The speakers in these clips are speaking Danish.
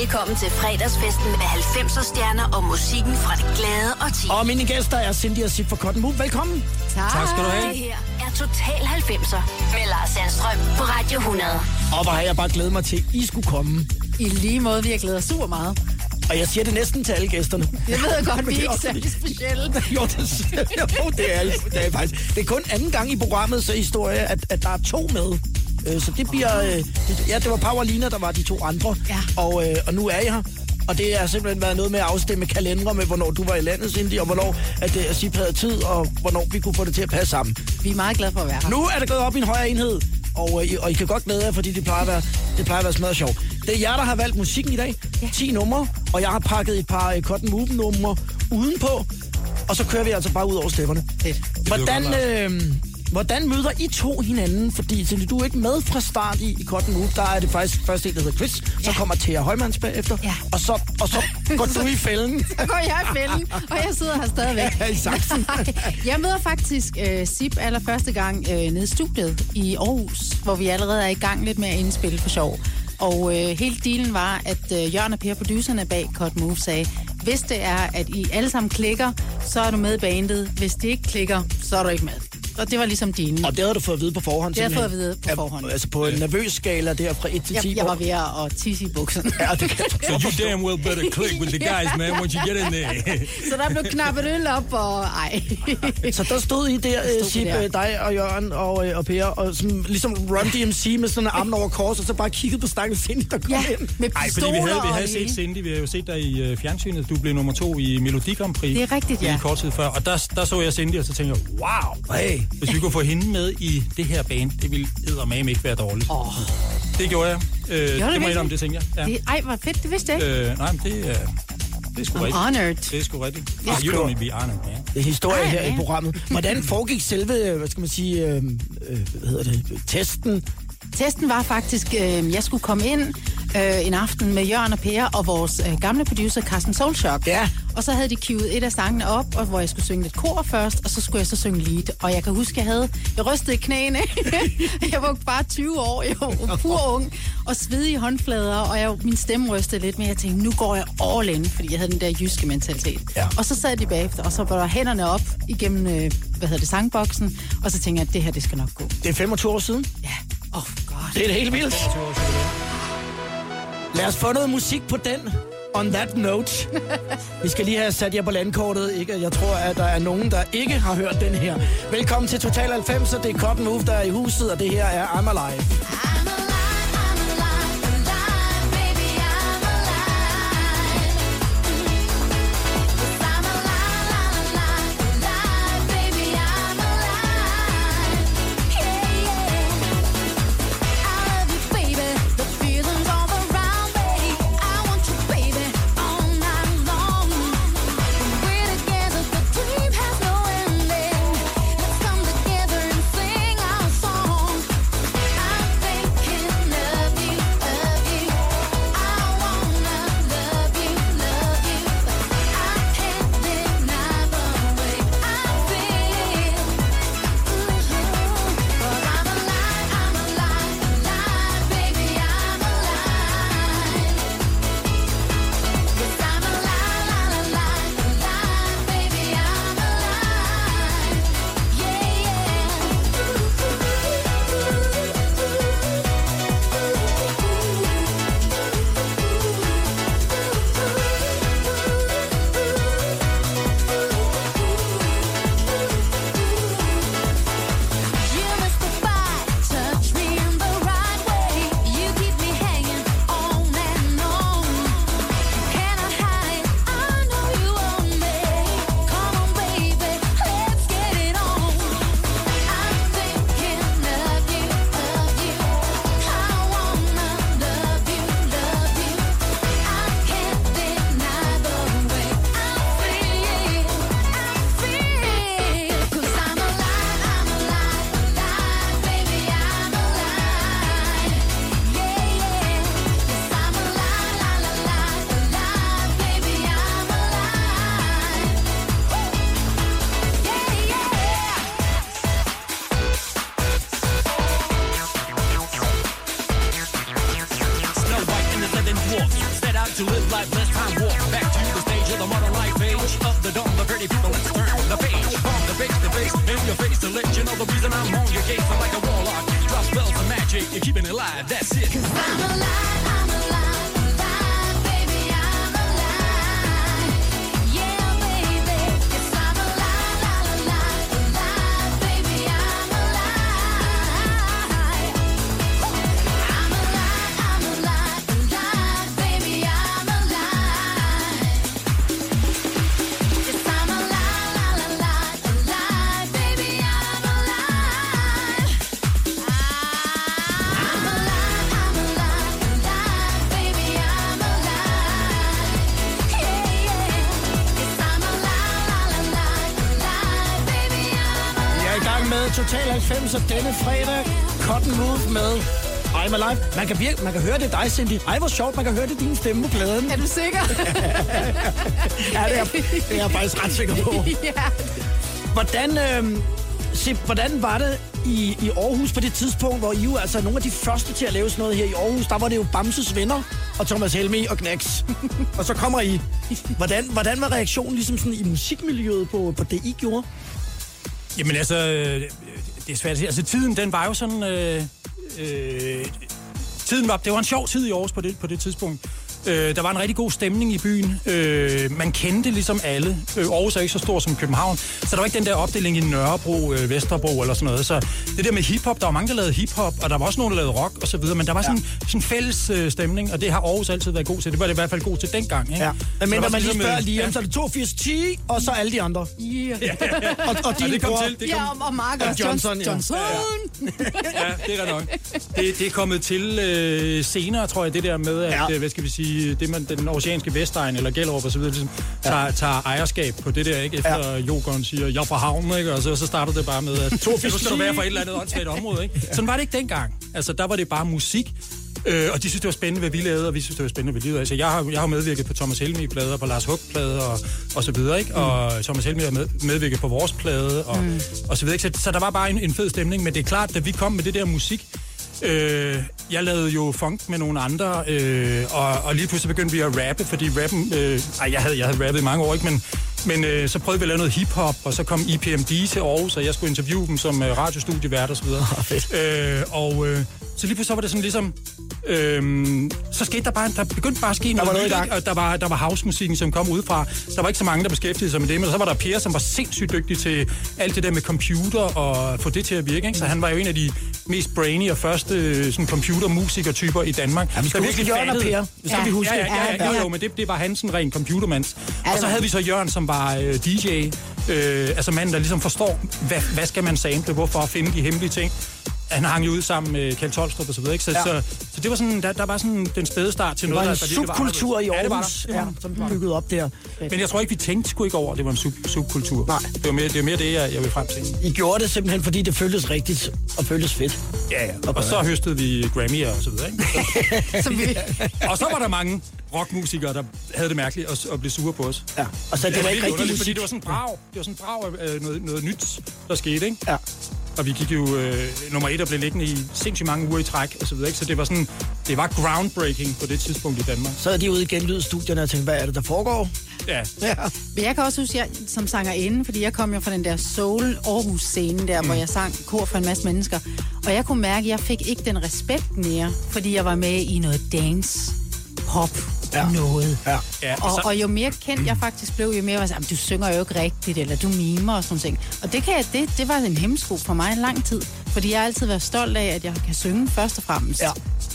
Velkommen til fredagsfesten med 90'er stjerner og musikken fra det glade og ti. Og mine gæster er Cindy og Sip fra Cotton Move. Velkommen. Tak. Tak skal du have. Det her er Total 90'er med Lars Sandstrøm på Radio 100. Og hvor har jeg bare glædet mig til, at I skulle komme. I lige måde, vi har glædet os super meget. Og jeg siger det næsten til alle gæsterne. Jeg ved godt, vi det er ikke særlig specielle. jo, det, jo, det er, det er faktisk. Det er kun anden gang i programmet, så historie, at, at der er to med. Øh, Så det bliver... øh, det- Ja, det var Paulina, der var de to andre. Ja. Og, øh, og nu er jeg her. Og det har simpelthen været noget med at afstemme kalendere med, hvornår du var i landet, Cindy, og hvornår at, øh, at Sip havde tid, og hvornår vi kunne få det til at passe sammen. Vi er meget glade for at være her. Nu er det gået op i en højere enhed, og, øh, I- og I kan godt glæde jer, fordi det plejer at være, det plejer at være smadret sjovt. Det er jer, der har valgt musikken i dag. Ja. 10 numre, og jeg har pakket et par uh, Cotton Move numre udenpå, og så kører vi altså bare ud over stepperne. Hvordan, øh, hvordan møder I to hinanden? Fordi Cindy, du er ikke med fra start i, i Cotton Move. Der er det faktisk først en, der hedder Chris. Så Ja. kommer Thea Højmands bagefter. Ja. Og, så, og så går du i fælden. Så går jeg i fælden, og jeg sidder her stadigvæk. Ja, i saksen. Jeg møder faktisk øh, Sip allerførste gang øh, nede i studiet i Aarhus, hvor vi allerede er i gang lidt med at indspille for sjov. Og øh, hele dealen var, at øh, Jørgen og Per, producerne bag Cut Move, sagde, hvis det er, at I alle sammen klikker, så er du med i bandet. Hvis det ikke klikker, så er du ikke med. Og det var ligesom dealen. Og det havde du fået at vide på forhånd. Det havde jeg fået at vide på forhånd. Altså på en nervøs skala der fra 1 til 10. Jeg, jeg var ved at tisse i bukserne. Ja, det kan So you damn well better click with the guys, man, once you get in there. Så der blev knappet øl op, og ej. Så der stod I der, Stod der. øh, dig og Jørgen og, øh, og Per, og sådan, ligesom Run DMC med sådan en armen over kors, og så bare kiggede på stakkels Cindy, der kom Ja, ind. med pistoler fordi vi havde, vi havde set. Cindy, vi har jo set dig i uh, fjernsynet. Du blev nummer to i Melodi Grand Prix. Det er rigtigt, ja. Lige kort tid før. Og der, der så jeg Cindy, og så tænkte jeg, wow, Hey. Hvis vi kunne få hende med i det her band, det ville eddermame ikke være dårligt. Åh, Det gjorde jeg. Øh, det, det må jeg indrømme, det tænkte jeg. Ja. det, ej, hvor fedt, det vidste jeg ikke. Øh, nej, men det, øh, det er sgu I'm rigtigt. honored. Det er sgu rigtigt. Ja. Yeah. You don't be honored, man. Det er historie Ej, her i ja. programmet. Hvordan foregik selve, hvad skal man sige, øh, øh, hvad hedder det, testen? Testen var faktisk, øh, jeg skulle komme ind øh, en aften med Jørgen og Per og vores øh, gamle producer Carsten Solchok. Ja. Og så havde de kivet et af sangene op, og hvor jeg skulle synge lidt kor først, og så skulle jeg så synge lead. Og jeg kan huske, jeg havde, jeg rystede knæene. jeg var bare 20 år, jeg var pur ung, og svedige håndflader, og jeg, min stemme rystede lidt, men jeg tænkte, nu går jeg all in, fordi jeg havde den der jyske mentalitet. Ja. Og så sad de bagefter, og så var der hænderne op igennem, øh, hvad hedder det, sangboksen, og så tænkte jeg, at det her, det skal nok gå. Det er 25 år siden. Ja, oh godt. Det er helt vildt. Lad os få noget musik på den. On that note. Vi skal lige have sat jer på landkortet. Ikke? Jeg tror, at der er nogen, der ikke har hørt den her. Velkommen til Total 90, det er Cotton Move, der er i huset, og det her er I'm Alive. I'm alive, Man kan, virke, man kan høre det er dig, Cindy. Ej, hvor sjovt, man kan høre det er din stemme på pladen. Er du sikker? Ja, det er, det er jeg faktisk ret sikker på. ja. Hvordan, øh, Sip, hvordan var det i, i Aarhus på det tidspunkt, hvor I jo altså er nogle af de første til at lave sådan noget her i Aarhus? Der var det jo Bamses venner og Thomas Helmi og Knacks. og så kommer I. Hvordan, hvordan var reaktionen ligesom sådan i musikmiljøet på, på det, I gjorde? Jamen altså, øh, det er svært at sige. Altså tiden, den var jo sådan... Øh, øh, tiden var, det var en sjov tid i Aarhus på det, på det tidspunkt. Øh, der var en rigtig god stemning i byen. Øh, man kendte ligesom alle. Øh, Aarhus er ikke så stor som København, så der var ikke den der opdeling i Nørrebro, øh, Vesterbro eller sådan noget. Så det der med hiphop, der var mange, der lavede hiphop, og der var også nogen, der lavede rock og så videre, men der var sådan ja. sådan fælles øh, stemning, og det har Aarhus altid været god til. Det var det i hvert fald god til dengang. Ikke? Ja. Men mindre man lige sådan spørger med- lige om, så er det 82 10, og så alle de andre. Yeah. Og, og Og din det kom bror. til, det kom, Ja, og, Mark Og også. Johnson, ja. Johnson. ja, det er nok. Det, det er kommet til øh, senere, tror jeg, det der med, at, Ja. ja. hvad skal vi sige, det man, den oceanske Vestegn eller Gellerup og så videre, ligesom, tager, tager ejerskab på det der, ikke? Efter ja. Jokeren siger, jeg er fra havnen, ikke? Og så, så starter det bare med, at nu skal du være fra et eller andet åndssvagt område, ikke? Sådan var det ikke dengang. Altså, der var det bare musik. Øh, og de synes, det var spændende, hvad vi lavede, og vi synes, det var spændende, hvad de lavede. Altså, jeg har, jeg har medvirket på Thomas Helmi-plader, på Lars Hug-plader og, og så videre, ikke? Og Thomas Helmi har med, medvirket på vores plade og, mm. og så videre, ikke? Så, så der var bare en, en fed stemning, men det er klart, da vi kom med det der musik, Øh, jeg lavede jo funk med nogle andre, øh, og, og lige pludselig begyndte vi at rappe, fordi rappen... Øh, ej, jeg havde, jeg havde rappet i mange år, ikke? Men, men øh, så prøvede vi at lave noget hiphop, og så kom IPMD til Aarhus, og jeg skulle interviewe dem som øh, radiostudievært og så videre. øh, og øh, så lige pludselig så var det sådan ligesom... Øh, så skete der bare... Der begyndte bare at ske noget, var noget og der var, der var housemusikken, som kom udefra. Der var ikke så mange, der beskæftigede sig med det, men så var der Per, som var sindssygt dygtig til alt det der med computer og få det til at virke. Ikke? Så han var jo en af de mest brainy og første øh, sådan computermusikertyper i Danmark. Ja, vi skal der huske virkelig Jørgen og Per. Det skal Ja. vi huske. Ja, ja, ja, ja, jo, jo, men det, det var han sådan rent computermands. Og så havde vi så Jørgen, som var øh, DJ. Øh, altså manden, der ligesom forstår, hvad, hvad skal man sample, hvorfor at finde de hemmelige ting. Han hang jo ud sammen med Kjeld Tolstrup og så videre, ikke? Så, Ja. så, så det var sådan, der, der var sådan den spæde start til Det noget, var der, en der virkelig var subkultur i anderledes. Ja, det var Aarhus, der. Det ja, var der. som blev bygget op der. Men jeg tror ikke, vi tænkte sgu ikke over, at det var en sub subkultur. Nej. Det var mere det, var mere det jeg, jeg vil frem til. I gjorde det simpelthen, fordi det føltes rigtigt og føltes fedt. Ja, ja. Og så høstede vi Grammy'er og så videre, ikke? Som vi, og så var der mange rockmusikere, der havde det mærkeligt og, og blev sure på os. Ja. Og så det var Ja, ikke rigtig musik. fordi det var sådan en brag. Det var sådan en brag af øh, noget, noget nyt, der skete, ikke? Ja. Og vi gik jo øh, nummer et og blev liggende i sindssygt mange uger i træk og så videre, ikke? Så det var sådan, det var groundbreaking på det tidspunkt i Danmark. Så er de ude i genlydstudierne og tænkte, hvad er det, der foregår? Ja, Ja. Men jeg kan også huske, jeg som sangerinde, fordi jeg kom jo fra den der Soul Aarhus scene der, mm. hvor jeg sang kor for en masse mennesker. Og jeg kunne mærke, at jeg fik ikke den respekt mere, fordi jeg var med i noget dance, pop, Ja. ja. noget. Ja. ja Og, så, og jo mere kendt jeg faktisk blev, jo mere var jeg du synger jo ikke rigtigt, eller du mimer og sådan ting. Og det, kan jeg, det, det var en hemmesko for mig en lang tid, fordi jeg har altid været stolt af, at jeg kan synge først og fremmest. Ja.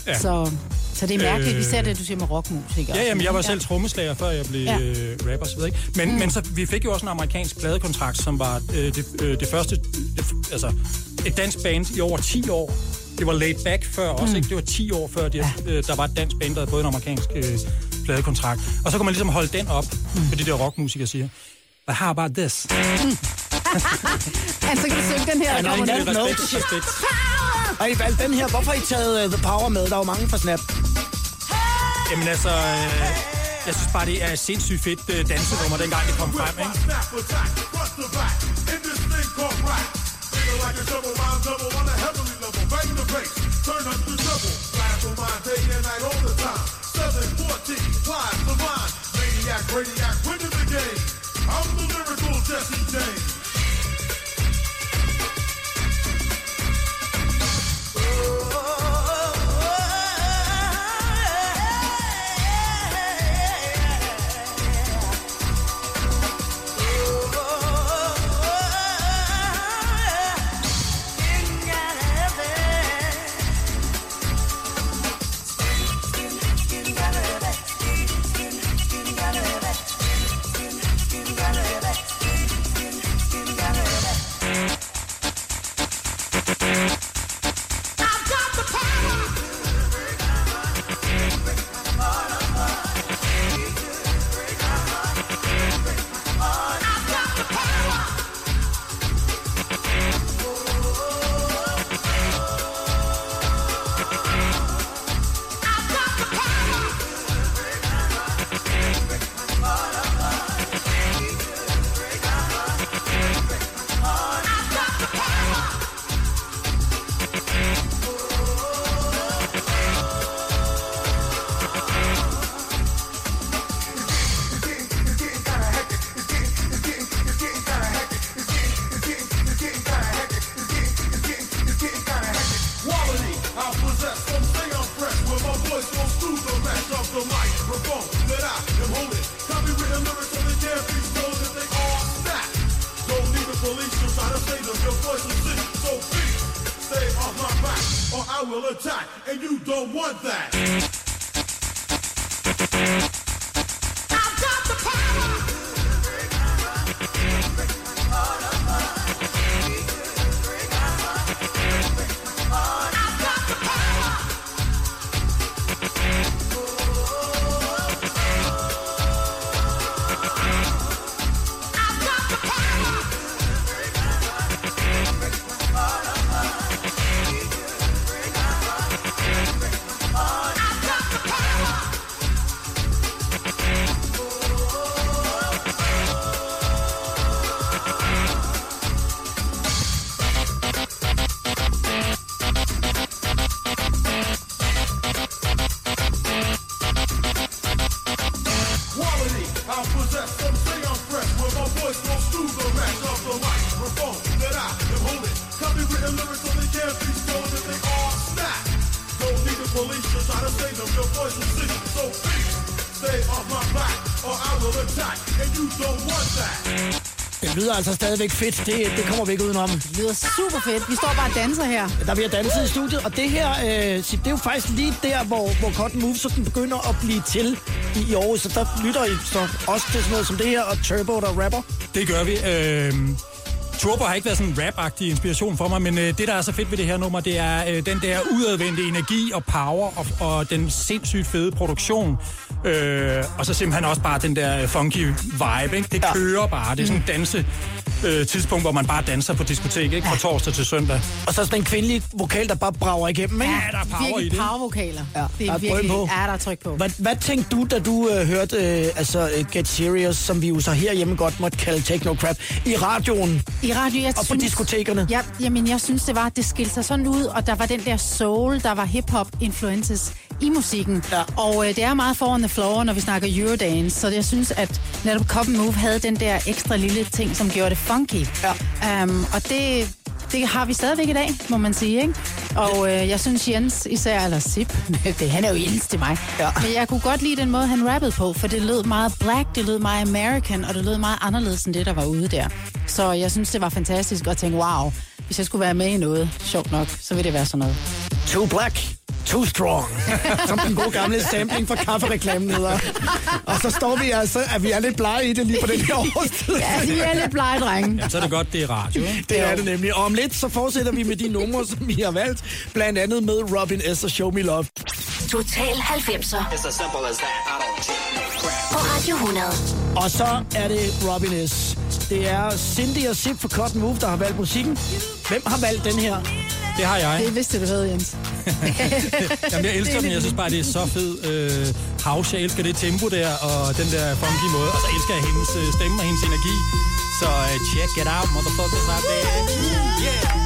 Ja. Så, så det er mærkeligt, Øh. især det, du siger med rockmusikere. ja, jamen, jeg var selv trommeslager, før jeg blev Ja. ja. øh, rapper så videre, ikke? Men, mm. men så, vi fik jo også en amerikansk pladekontrakt, som var øh, det, øh, det første, det, altså et dansk band i over 10 år. Det var laid back før også, ikke? Det var 10 år før, det, ja. øh, der var et dansk band, der havde fået en amerikansk øh, pladekontrakt. Og så kunne man ligesom holde den op, mm. for de der rockmusikere siger, But how about this? Altså, kan du synge den her? Ja, nej, kommer nej. Respekt, no. respekt. Og I valgte den her. Hvorfor har I taget uh, The Power med? Der er jo mange fra Snap. Jamen altså, øh, jeg synes bare, det er sindssygt fedt øh, dansenummer, dengang det kom frem, ikke? Like race. Turn up the double. Ride for mine day and night all the time. 714, wide the mind. Maniac, radiac, winning the game. I'm the lyrical Jesse James. Altså stadigvæk fedt. Det, det kommer vi ikke udenom. Det lyder super fedt. Vi står bare og danser her. Der bliver danset i studiet, og det her, øh, det er jo faktisk lige der, hvor, hvor Cotton Move sådan begynder at blive til i, i Aarhus. Så der lytter I så også til sådan noget som det her, og Turbo, der rapper. Det gør vi. Øh, Turbo har ikke været sådan en rap-agtig inspiration for mig, men øh, det, der er så fedt ved det her nummer, det er øh, den der udadvendte energi og power og, og den sindssygt fede produktion. Øh, og så simpelthen også bare den der funky vibe, ikke? Det Ja. kører bare. Det er sådan en danse øh, tidspunkt, hvor man bare danser på diskotek, ikke? Fra torsdag til søndag. Og så sådan en kvindelig vokal, der bare brager igennem, ikke? Ja, der er power i Virkelig det. powervokaler. Ja, det der er er virkelig, på. ja, der er tryk på. Hvad, hvad tænkte du, da du øh, hørte øh, altså, øh, Get Serious, som vi jo så herhjemme godt måtte kalde techno-crap, i radioen I radio, jeg og på synes, diskotekerne? Ja, jamen, jeg synes, det var, at det skilte sig sådan ud, og der var den der soul, der var hip-hop influences i musikken. Ja. Og øh, det er meget foran the floor, når vi snakker Eurodance, så jeg synes, at netop Cop Move havde den der ekstra lille ting, som gjorde det funky. Ja. Um, og det, det har vi stadigvæk i dag, må man sige, ikke? Og øh, jeg synes Jens især, eller Sip, det, han er jo Jens til mig. Ja. Men jeg kunne godt lide den måde, han rappede på, for det lød meget black, det lød meget American, og det lød meget anderledes end det, der var ude der. Så jeg synes, det var fantastisk at tænke, wow, hvis jeg skulle være med i noget, sjovt nok, så ville det være sådan noget. Too black, too strong. Som den gode gamle sampling fra kaffereklamen hedder. Og så står vi altså, at vi er lidt blege i det lige på den her årstid. Ja, de er lidt blege drenge. Så er det godt, det er radio, ikke? Det er det nemlig. Og om lidt, så fortsætter vi med de numre, som I har valgt. Blandt andet med Robin S. og Show Me Love. Total 90'er It's as simple as that. I don't take no crap. på Radio 100. Og så er det Robin S. Det er Cindy og Sip for Cotton Move, der har valgt musikken. Hvem har valgt den her? Det har jeg. Det vidste du ved, Jens. Jamen, jeg elsker den. Jeg synes bare, det er så fed øh, house. Jeg elsker det tempo der, og den der funky måde. Og så elsker jeg hendes øh, stemme og hendes energi. Så øh, check it out, motherfuckers out there. Yeah!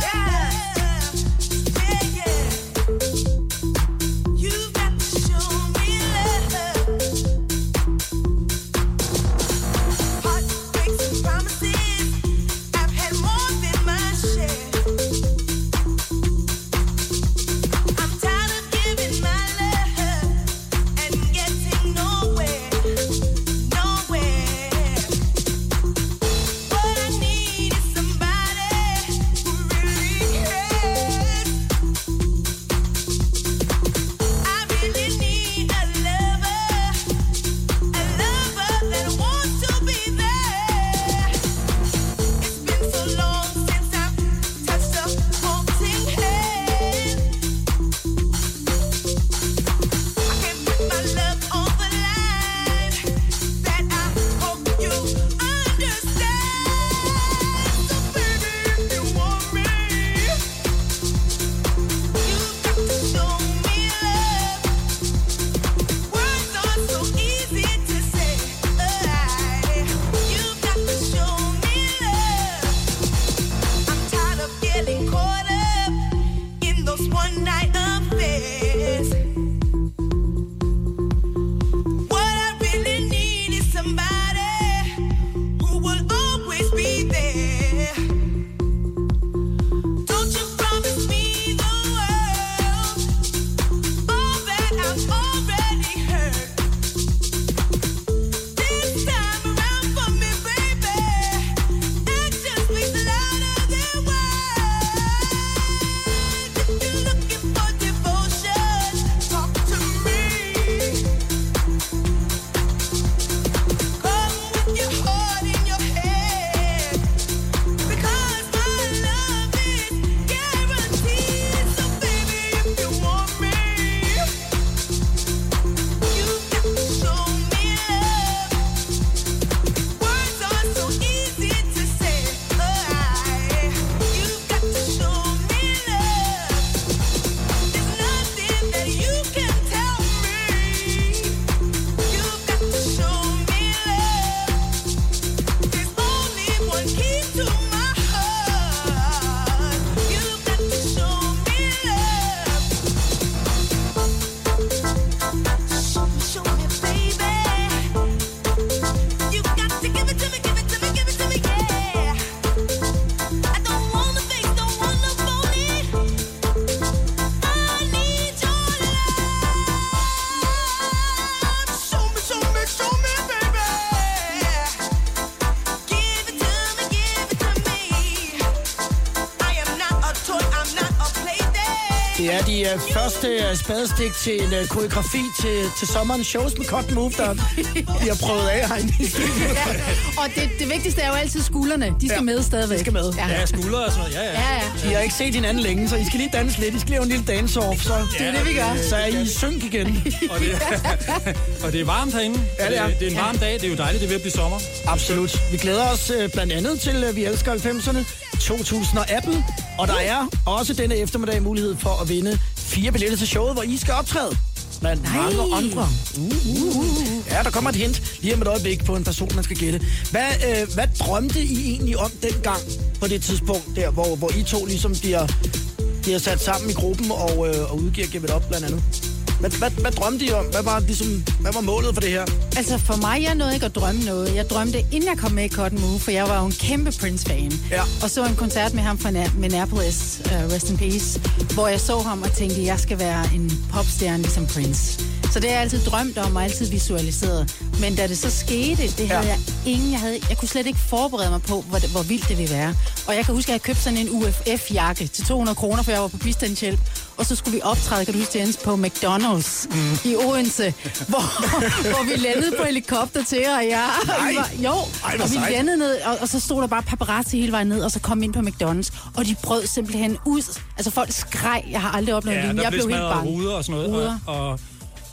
Spadestik til en uh, koreografi til, til sommerens shows med Cotton Move, der vi har prøvet af herinde i studiet. Ja. Og det, det vigtigste er jo altid skuldrene. De skal Ja, med stadigvæk. de skal med. Ja. Ja, skuldre og sådan noget. Ja, ja. Ja, ja. I har ikke set hinanden længe, så I skal lige danse lidt. I skal lave en lille dance-off, så, Det er det, vi gør. så er I i synk igen. Og det, og det er varmt herinde. Ja, det er. Det er en varm dag. Det er jo dejligt, det er ved at blive sommer. Absolut. Vi glæder os øh, blandt andet til øh, Vi elsker 90'erne 2018. Og der er også denne eftermiddag mulighed for at vinde fire billetter til showet, hvor I skal optræde. Blandt Nej. mange andre. Uh, uh. Ja, der kommer et hint lige om et øjeblik på en person, man skal gætte. Hvad, øh, hvad drømte I egentlig om dengang på det tidspunkt der, hvor, hvor I to ligesom bliver, bliver sat sammen i gruppen og, øh, og udgiver Give It Up blandt andet? Hvad, hvad, hvad drømte I om? Hvad var, ligesom, hvad var målet for det her? Altså for mig, jeg nåede ikke at drømme noget. Jeg drømte, inden jeg kom med i Cotton Move, for jeg var jo en kæmpe Prince-fan. Ja. Og så en koncert med ham fra Minneapolis, uh, Rest in Peace, hvor jeg så ham og tænkte, at jeg skal være en popstjerne ligesom Prince. Så det har jeg altid drømt om og altid visualiseret. Men da det så skete, det havde Ja. jeg ingen... Jeg, havde, jeg kunne slet ikke forberede mig på, hvor, hvor vildt det ville være. Og jeg kan huske, at jeg købte sådan en UFF-jakke til 200 kroner, for jeg var på bistandshjælp. Og så skulle vi optræde, kan du huske, det, Jens, på McDonald's mm. i Odense, hvor, hvor vi landede på helikopter til, og jeg... Nej. Vi var, jo, Ej, og vi sejt. landede ned, og, og, så stod der bare paparazzi hele vejen ned, og så kom vi ind på McDonald's, og de brød simpelthen ud. Altså folk skreg, jeg har aldrig oplevet Ja, det. Jeg blev helt bange. ruder og sådan noget. Ruder. Og, og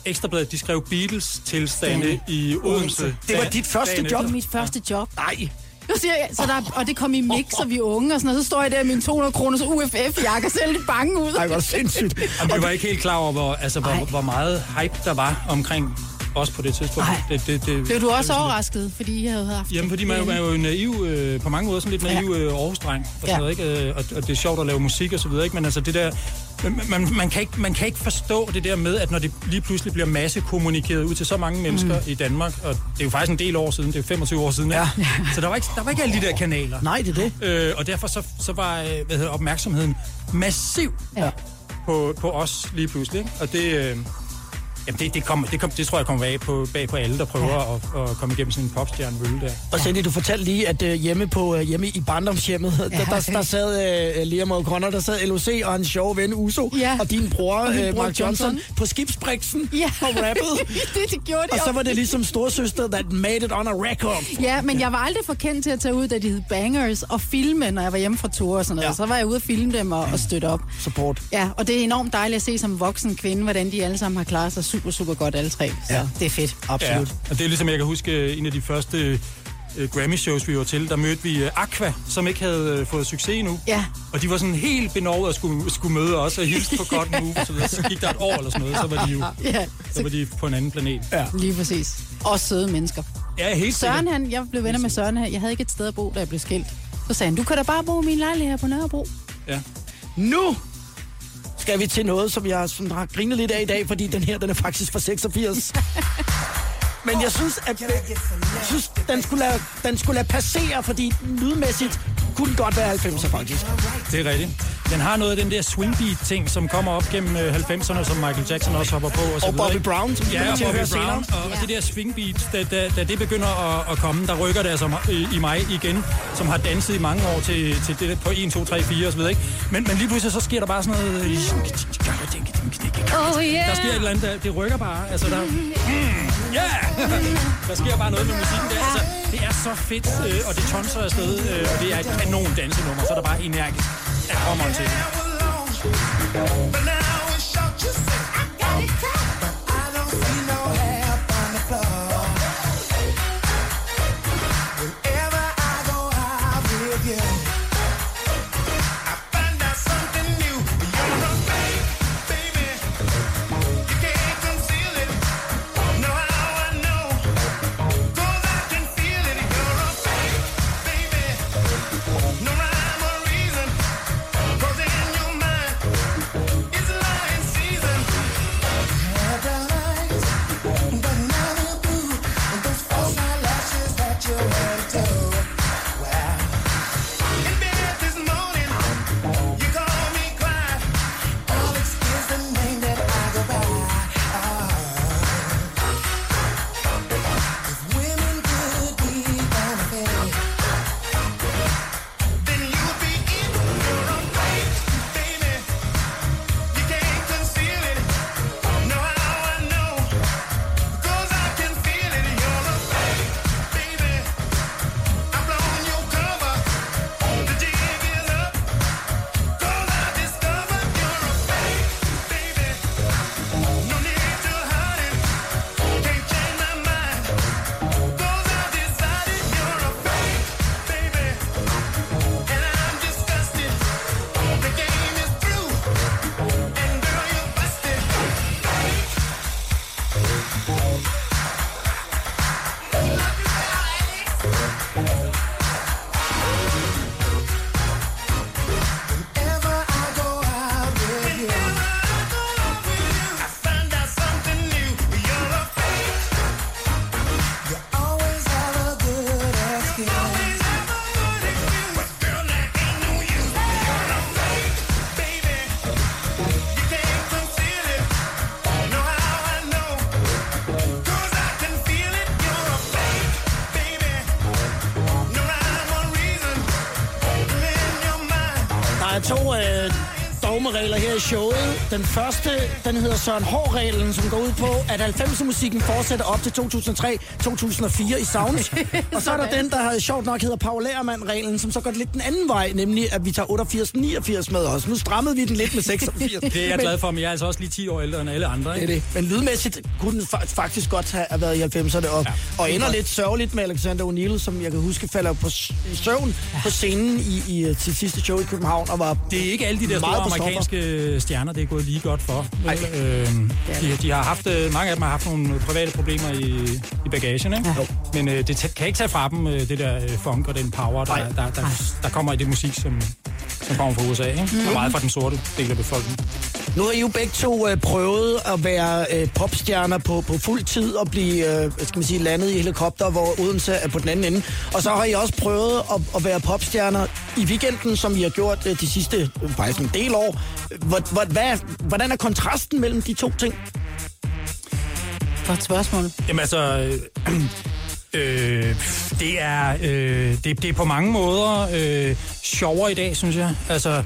Ekstrabladet, de skrev Beatles-tilstande i Odense. Det var dit første job? Det var mit første job. Nej. Så siger jeg, så der, og det kom i mix, og vi er unge, og sådan noget. Så står jeg der med min 200 kroners UFF-jakke, og ser lidt bange ud. Ej, hvor sindssygt. Jamen, vi var ikke helt klar over, hvor, altså, Ej. hvor, hvor meget hype der var omkring os på det tidspunkt. Ej. Det, det, det, Blev du også overrasket, fordi jeg havde haft Jamen, fordi man jo- man er jo naiv, øh, på mange måder sådan lidt naiv øh, Aarhus-dreng, og, sådan Ja. noget, ikke? Øh, og, og det er sjovt at lave musik og så videre, ikke? Men altså det der, man, man, kan ikke, man kan ikke forstå det der med, at når det lige pludselig bliver massekommunikeret ud til så mange mennesker mm. i Danmark, og det er jo faktisk en del år siden, det er jo 25 år siden, ikke? Ja. så der var, ikke, der var ikke alle de der kanaler. Nej, det er det. Øh, og derfor så, så var øh, hvad hedder, opmærksomheden massiv Ja. på, på os lige pludselig. Ikke? Og det, øh, jamen det, det, kom, det, kom, det tror jeg kommer bag på, bag på alle, der prøver ja. at, at komme igennem sådan en popstjernevølle der. Og Cindy, du fortalte lige, at uh, hjemme, på, uh, hjemme i barndomshjemmet, ja. der, der, der sad uh, Liam O'Connor, der sad LOC og en sjov ven Uso, Ja. og din bror, Og uh, bror Mark Johnson, Johnson. på skibsbriksen Ja. og rappede. det, det gjorde de Og så var det ligesom storsøster, that made it on a record. Ja, men jeg var aldrig for kendt til at tage ud, da de hed Bangers, og filme, når jeg var hjemme fra tur og sådan noget. Ja. Ja. Så var jeg ude og filme dem og, og støtte op. Support. Ja, og det er enormt dejligt at se som voksen kvinde, hvordan de alle sammen har klaret sig super, super godt alle tre. Så Ja. det er fedt. Absolut. Ja, og det er ligesom, jeg kan huske, øh, en af de første øh, Grammy-shows, vi var til, der mødte vi øh, Aqua, som ikke havde fået succes endnu. Ja. Og de var sådan helt benovet at skulle, skulle møde os og hilse på Cotton Move så videre. Så gik der et år eller sådan noget, så var de jo Ja, så var de på en anden planet. Ja. lige præcis. Og søde mennesker. Ja, helt Søren, sikkert. han, jeg blev venner med Søren her. Jeg havde ikke et sted at bo, da jeg blev skilt. Så sagde han, du kan da bare bo i min lejlighed her på Nørrebro. Ja. Nu skal vi til noget, som jeg sådan har grinet lidt af i dag, fordi den her, den er faktisk fra 86. Men jeg synes, at jeg synes, den, skulle lade, den skulle lade passere, fordi lydmæssigt kunne godt være 90'er faktisk. Det er rigtigt. Den har noget af den der swingbeat-ting, som kommer op gennem øh, 90'erne, som Michael Jackson også hopper på. Og, så Og videre, Bobby ikke? Brown, som vi Ja, kommer og til at Bobby høre Brown. senere. Og, og det der swingbeat, da, da, da det begynder at, at komme, der rykker det altså i, i mig igen, som har danset i mange år til, til det på 1, 2, 3, 4 og så videre. Ikke? Men, men lige pludselig så sker der bare sådan noget... Oh yeah. Der sker et eller andet, der, det rykker bare. Altså, der, mm, yeah! der sker bare noget med musikken der. Altså, det er så fedt, øh, og det tonser afsted, øh, og det er et kanon dansenummer, så er der bare energisk at komme til. I showet. Den første, den hedder Søren Hård-reglen, som går ud på, at 90'er-musikken fortsætter op til 2003-2004 i sound. og så er der den, der har sjovt nok hedder Paul Lærmand-reglen, som så går lidt den anden vej, nemlig at vi tager 88-89 med os. Nu strammede vi den lidt med 86. Det er jeg glad for, men jeg er altså også lige 10 år ældre end alle andre. det er Ikke? det. Men lydmæssigt kunne den fa- faktisk godt have været i 90'erne. Og, ja. og ender lidt sørgeligt med Alexander O'Neill, som jeg kan huske falder på søvn på scenen i, i, øh, til sidste show i København. Og var Det er ikke alle de der store Meget amerikanske stjerner, det er gået lige godt for. Øh, de, de har haft, øh, mange af dem har haft nogle private problemer i, i bagagen, ikke? Jo. Men øh, det kan ikke tage fra dem, øh, det der øh, funk og den power, der, Nej. der, der, der kommer i det musik, som, som kommer fra USA. Ikke? Og meget fra den sorte del af befolkningen. Nu har I jo begge to øh, prøvet at være øh, popstjerner på, på fuld tid og blive øh, hvad skal man sige, landet i helikopter, hvor Odense er på den anden ende. Og så har I også prøvet at, at være popstjerner i weekenden, som I har gjort øh, de sidste øh, faktisk en del år. Hvor, hvor, hvad, hvordan er kontrasten mellem de to ting? Godt spørgsmål. Jamen altså, øh, øh, det, er, øh, det, det er på mange måder øh, sjovere i dag, synes jeg. Altså,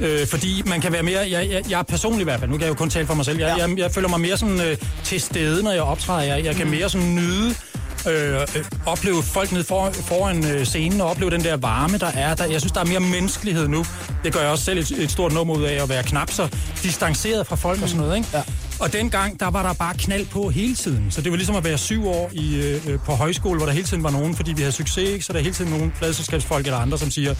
øh, fordi man kan være mere, jeg, jeg, jeg er personlig i hvert fald, nu kan jeg jo kun tale for mig selv, jeg, Ja. jeg, jeg føler mig mere sådan øh, til stede, når jeg optræder. Jeg, jeg kan mere sådan nyde Øh, øh, opleve folk nede for, foran øh, scenen og opleve den der varme, der er der. Jeg synes, der er mere menneskelighed nu. Det gør jeg også selv et, et stort nummer ud af at være knap så distanceret fra folk og sådan noget. Ikke? Ja. Og dengang, der var der bare knald på hele tiden. Så det var ligesom at være syv år i, øh, på højskole, hvor der hele tiden var nogen, fordi vi havde succes, ikke? så der er hele tiden nogle pladselskabsfolk eller andre, som siger,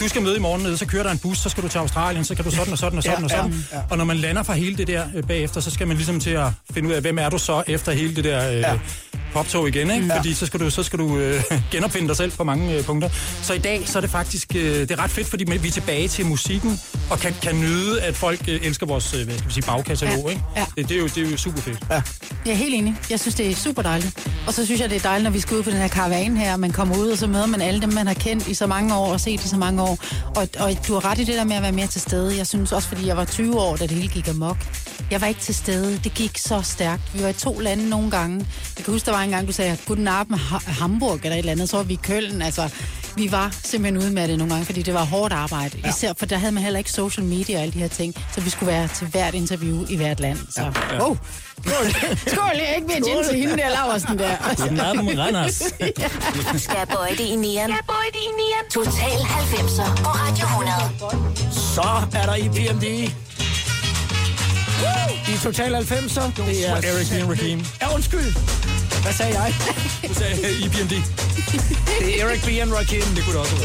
du skal møde i morgen nede, så kører der en bus, så skal du til Australien, så kan du sådan og sådan og sådan Ja, og sådan. ja, ja. Og når man lander fra hele det der øh, bagefter, så skal man ligesom til at finde ud af, hvem er du så efter hele det der... Øh, Ja. Poptog igen, ikke? Ja. Fordi så skal du, så skal du øh, genopfinde dig selv på mange øh, punkter. Så i dag, så er det faktisk øh, det er ret fedt, fordi vi er tilbage til musikken, og kan, kan nyde, at folk øh, elsker vores øh, hvad skal vi sige, bagkatalog, Ja. ikke? Ja. Det, det, er jo, det er jo super fedt. Jeg er helt enig. Jeg synes, det er super dejligt. Og så synes jeg, det er dejligt, når vi skal ud på den her karavane her, og man kommer ud, og så møder man alle dem, man har kendt i så mange år og set i så mange år. Og, og du har ret i det der med at være mere til stede. Jeg synes også, fordi jeg var 20 år, da det hele gik amok. Jeg var ikke til stede. Det gik så stærkt. Vi var i to lande nogle gange. Jeg kan huske, der var en gang, du sagde, guten Abend, Ha- Hamburg eller et eller andet. Så var vi i Køln. Altså, vi var simpelthen ude med det nogle gange, fordi det var hårdt arbejde. Ja. Især, for der havde man heller ikke social media og alle de her ting. Så vi skulle være til hvert interview i hvert land. Så, ja. wow. Skål. Skål, jeg er ikke mere gin til hende der, Laversen der. Guten Abend, Randers. Skal bøje det i nieren. Skal bøje det i nieren. Total 90'er på Radio 100. Så er der IPMD. I Total 90'er. Det er Eric B. and Rakim. Ja, undskyld. Hvad sagde jeg? Du sagde øh, IPMD. Det er Eric B. and Rakim. Det kunne det også være.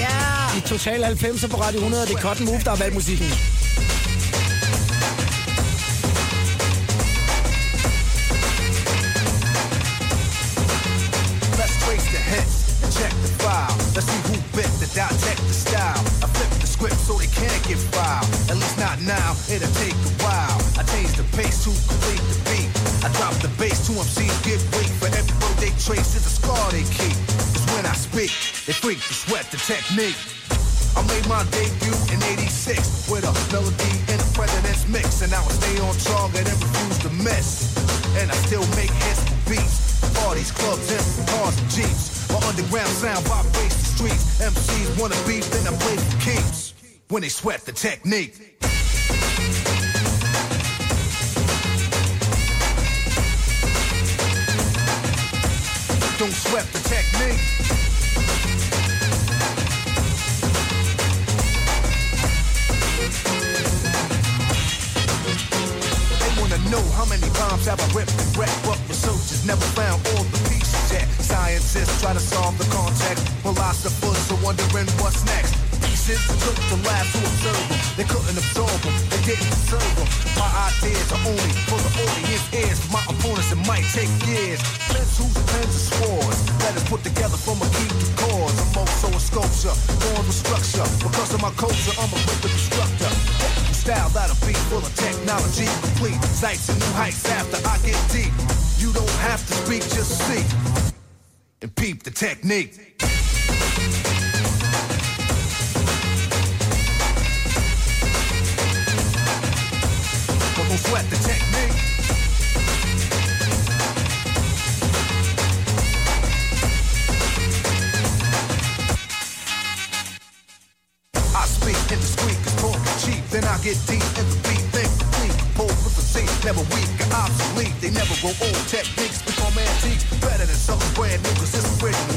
Ja. I Total 90'er på Radio 100. Det er Cotton Move, der har valgt musikken. The pace to complete beat. I drop the bass to MCs get weak. For every road they trace is a scar they keep. Cause when I speak, they freak to sweat the technique. I made my debut in 86 with a melody in a president's mix. And I will stay on target and refuse to miss. And I still make hits for beats. Parties, clubs, and cars and jeeps. My underground sound vibrates the streets. MCs wanna beef, then I play for keeps. When they sweat the technique. Don't sweat the technique. They wanna know how many bombs have I ripped and wrecked, but researchers never found all the pieces yet. Scientists try to solve the context, philosophers are wondering what's next. Pieces took the lab to observe them. They couldn't absorb them, they didn't deserve them. My ideas are only for the audience ears. My opponents, it might take years. Pencils, pens, and swords. Letters put together from a key to cause. I'm also a sculpture, born with structure. Because of my culture, I'm a instructor. Technical style that'll be full of technology, complete sights and new heights after I get deep. You don't have to speak, just see and peep the technique.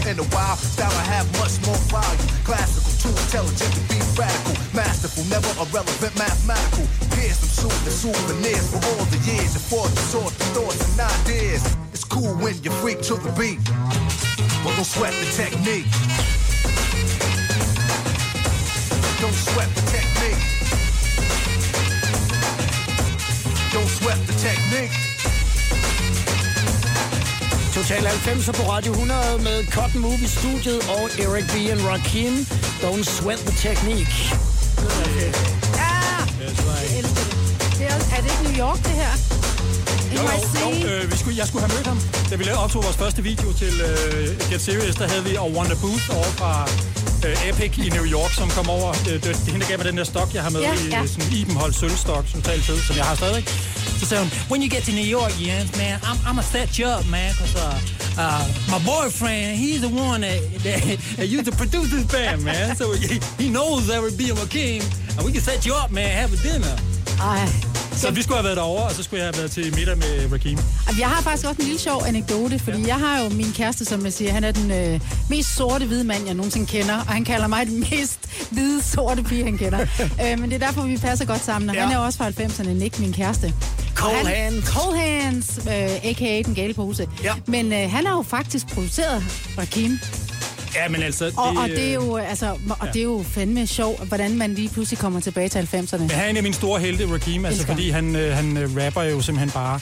In the wild style, I have much more value. Classical, too intelligent to be radical. Masterful, never irrelevant, mathematical. Here's some soothing souvenirs for all the years. And for the sort of thoughts and ideas. It's cool when you freak to the beat. But don't sweat the technique. Don't sweat the technique. Don't sweat the technique. Total 90 på Radio 100 med Cotton Movie Studiet og Eric B. and Rakim. Don't sweat the technique. Ja! Jeg elsker det. det er, er det ikke New York, det her? Jo, jo, jo øh, vi skulle, jeg skulle have mødt ham. Da vi lavede optog vores første video til øh, Get Serious, der havde vi og Wanda Booth over fra øh, Epic i New York, som kom over. Øh, det, det er hende, der gav mig den der stok, jeg har med Ja, i ja. sådan en Ibenhold sølvstok, totalt fed, som jeg har stadig. Hun, when you get to New York, Jens, man, I'm, I'm gonna set you up, man, cause uh, uh, my boyfriend, he's the one that, that, that used to produce this band, man. So he, he knows Eric B. and King, and we can set you up, man, have a dinner. Ej. Så vi skulle have været derovre, og så skulle jeg have været til middag med Rakim. Jeg har faktisk også en lille sjov anekdote, fordi jeg har jo min kæreste, som jeg siger, han er den øh, mest sorte hvide mand, jeg nogensinde kender, og han kalder mig den mest hvide sorte pige, han kender. øh, men det er derfor, vi passer godt sammen, og Ja. han er også fra 90'erne, Nick, min kæreste. Cold han, hands. Cold Hands, øh, a.k.a. Den Gale Pose. Ja. Men øh, han har jo faktisk produceret Rakim, Ja, men altså... og, og, det er jo, altså, og det er jo fandme sjovt, hvordan man lige pludselig kommer tilbage til 90'erne. Men han er en af mine store helte, Rakim, altså Elsker. fordi han, øh, han øh, rapper jo simpelthen bare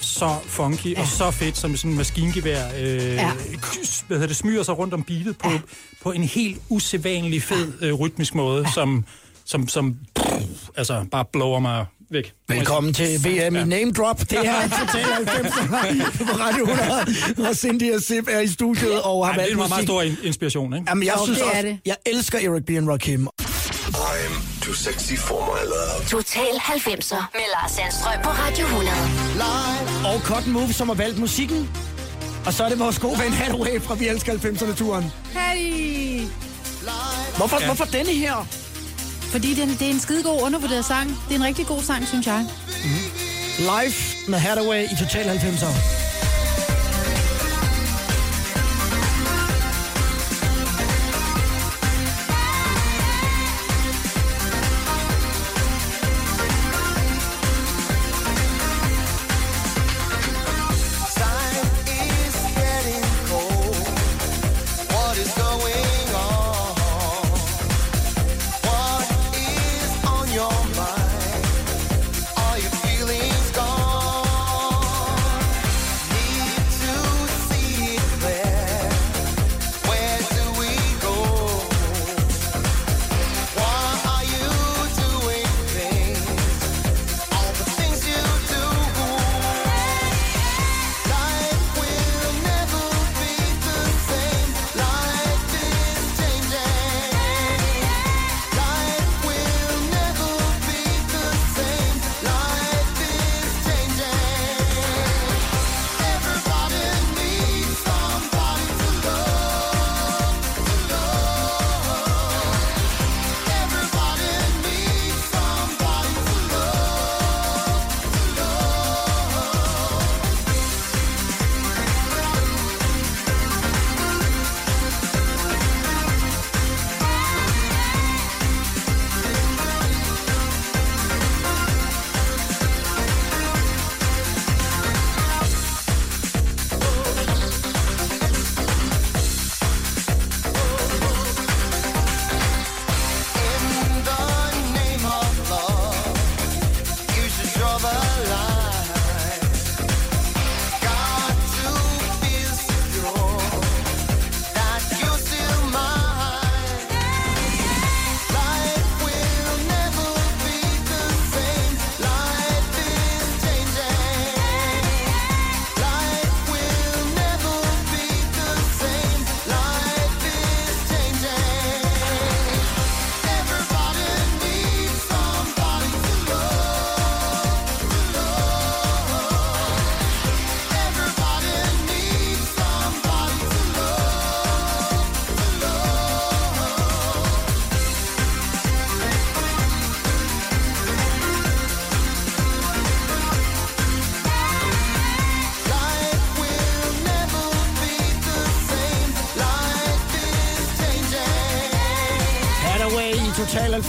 så funky ja. og så fedt, som sådan en maskingevær. Øh, Ja. ja. Hvad hedder det, smyger sig rundt om beatet på, ja. på en helt usædvanlig fed øh, rytmisk måde, ja. som, som, som pff, altså bare blower mig væk. Velkommen til VM i Name Drop. Det er Total 90 på Radio 100. Og Cindy og Sip er i studiet og har Ej, det valgt er en meget, stor in- inspiration, ikke? Jamen, jeg Jo, synes det er også, det. jeg elsker Eric B. and Rakim. I'm too sexy for my love. Total 90'er med Lars Sandstrøm på Radio 100. Og Cotton Move, som har valgt musikken. Og så er det vores gode ven Hathaway fra Vi Elsker 90'erne-turen. Hey! Hvorfor, ja. Ja. hvorfor denne her? Fordi det er, det er en skidegod undervurderet sang. Det er en rigtig god sang, synes jeg. Mhm. Live med Hathaway i Total 90'er.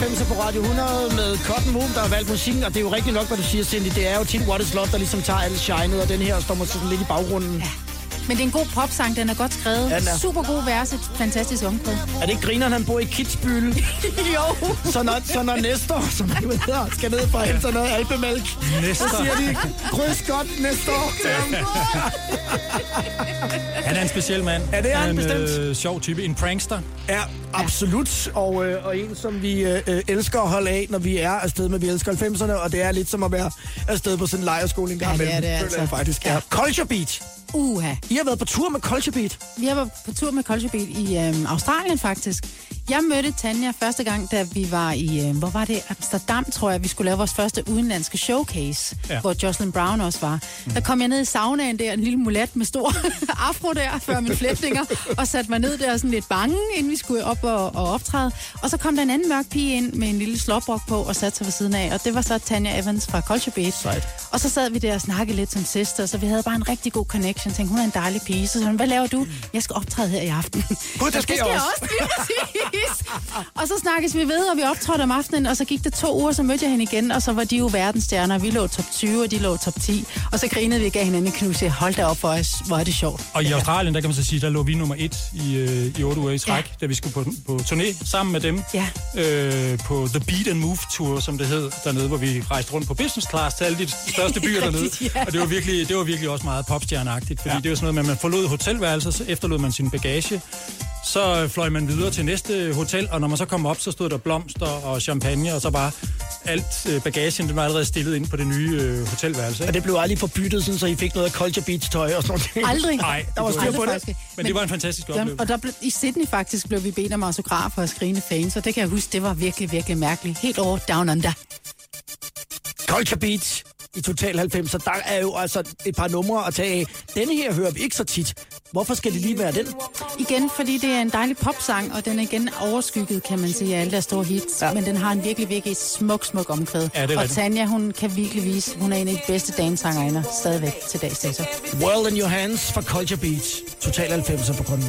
90'er på Radio 100 med Cotton Moon, der har valgt musikken, og det er jo rigtigt nok, hvad du siger, Cindy. Det er jo tit What Is Love, der ligesom tager alt shinet, og den her står måske sådan lidt i baggrunden. Ja. Men det er en god popsang, den er godt skrevet. Ja, er. Super god vers, et fantastisk omkvæd. Er det ikke grineren, han bor i Kitzbühel? jo. Så når, så når Nestor, som han hedder, skal ned for at hente noget alpemælk, Nestor. så siger de, kryds godt næste år til ham. Han er en speciel mand. Ja, det er han en, bestemt. Øh, sjov type. En prankster. Ja, absolut. Og, øh, og en, som vi øh, øh, elsker at holde af, når vi er afsted med Vi elsker 90'erne, og det er lidt som at være afsted på sådan en lejerskole en gang Ja, det er det Føler altså. jeg faktisk. Ja. Culture Beat. Uha. I har været på tur med Beat. Vi har været på tur med Beat i øhm, Australien faktisk. Jeg mødte Tanja første gang, da vi var i, øh, hvor var det, Amsterdam, tror jeg, vi skulle lave vores første udenlandske showcase, Ja. hvor Jocelyn Brown også var. Mm. Der kom jeg ned i saunaen der, en lille mulat med stor afro der, før mine flætninger, og satte mig ned der sådan lidt bange, inden vi skulle op og, og optræde. Og så kom der en anden mørk pige ind med en lille slåbrok på og satte sig ved siden af, og det var så Tanja Evans fra Culture Beat. Sejt. Og så sad vi der og snakkede lidt som søster, så vi havde bare en rigtig god connection. Tænkte, hun er en dejlig pige. Så sagde hun, hvad laver du? Jeg skal optræde her i aften. Gud, det "Så skal det jeg også." også, præcis. Og så snakkes vi ved, og vi optrådte om aftenen, og så gik det to uger, så mødte jeg hende igen, og så var de jo verdensstjerner. Vi lå top 20, og de lå top 10. Og så grinede vi og gav hinanden en knus. Jeg hold da op for os, hvor er det sjovt. Og i Australien, der kan man så sige, der lå vi nummer et i, øh, i otte uger i træk, ja. da vi skulle på, på turné sammen med dem. Ja. Øh, på The Beat and Move Tour, som det hed dernede, hvor vi rejste rundt på business class til alle de største byer dernede. ja. Og det var, virkelig, det var virkelig også meget popstjerneagtigt, fordi ja. det var sådan noget med, at man forlod hotelværelset, så efterlod man sin bagage, så fløj man videre til næste hotel, og når man så kom op, så stod der blomster og champagne, og så bare alt øh, bagagen, den var allerede stillet ind på det nye øh, hotelværelse. Og Ikke? det blev aldrig forbyttet, sådan, så I fik noget Culture Beat tøj og sådan noget. Aldrig. Nej, Der var styr Aldrig på det. faktisk. Men det var en fantastisk oplevelse. og der blev, i Sydney faktisk blev vi bedt om autografer og skrigende fans, og det kan jeg huske, det var virkelig, virkelig mærkeligt. Helt over down under. Culture Beat i Total 90, så der er jo altså et par numre at tage af. Denne her hører vi ikke så tit. Hvorfor skal det lige være den? Igen, fordi det er en dejlig popsang, og den er igen overskygget, kan man sige, af alle der store hits. Ja. Men den har en virkelig, virkelig smuk, smuk omkvæd. Ja, det og. Tanja, hun kan virkelig vise, hun er en af de bedste dansangerinder stadigvæk til dags dato. World in Your Hands fra Culture Beat. Total 90 på Grønne.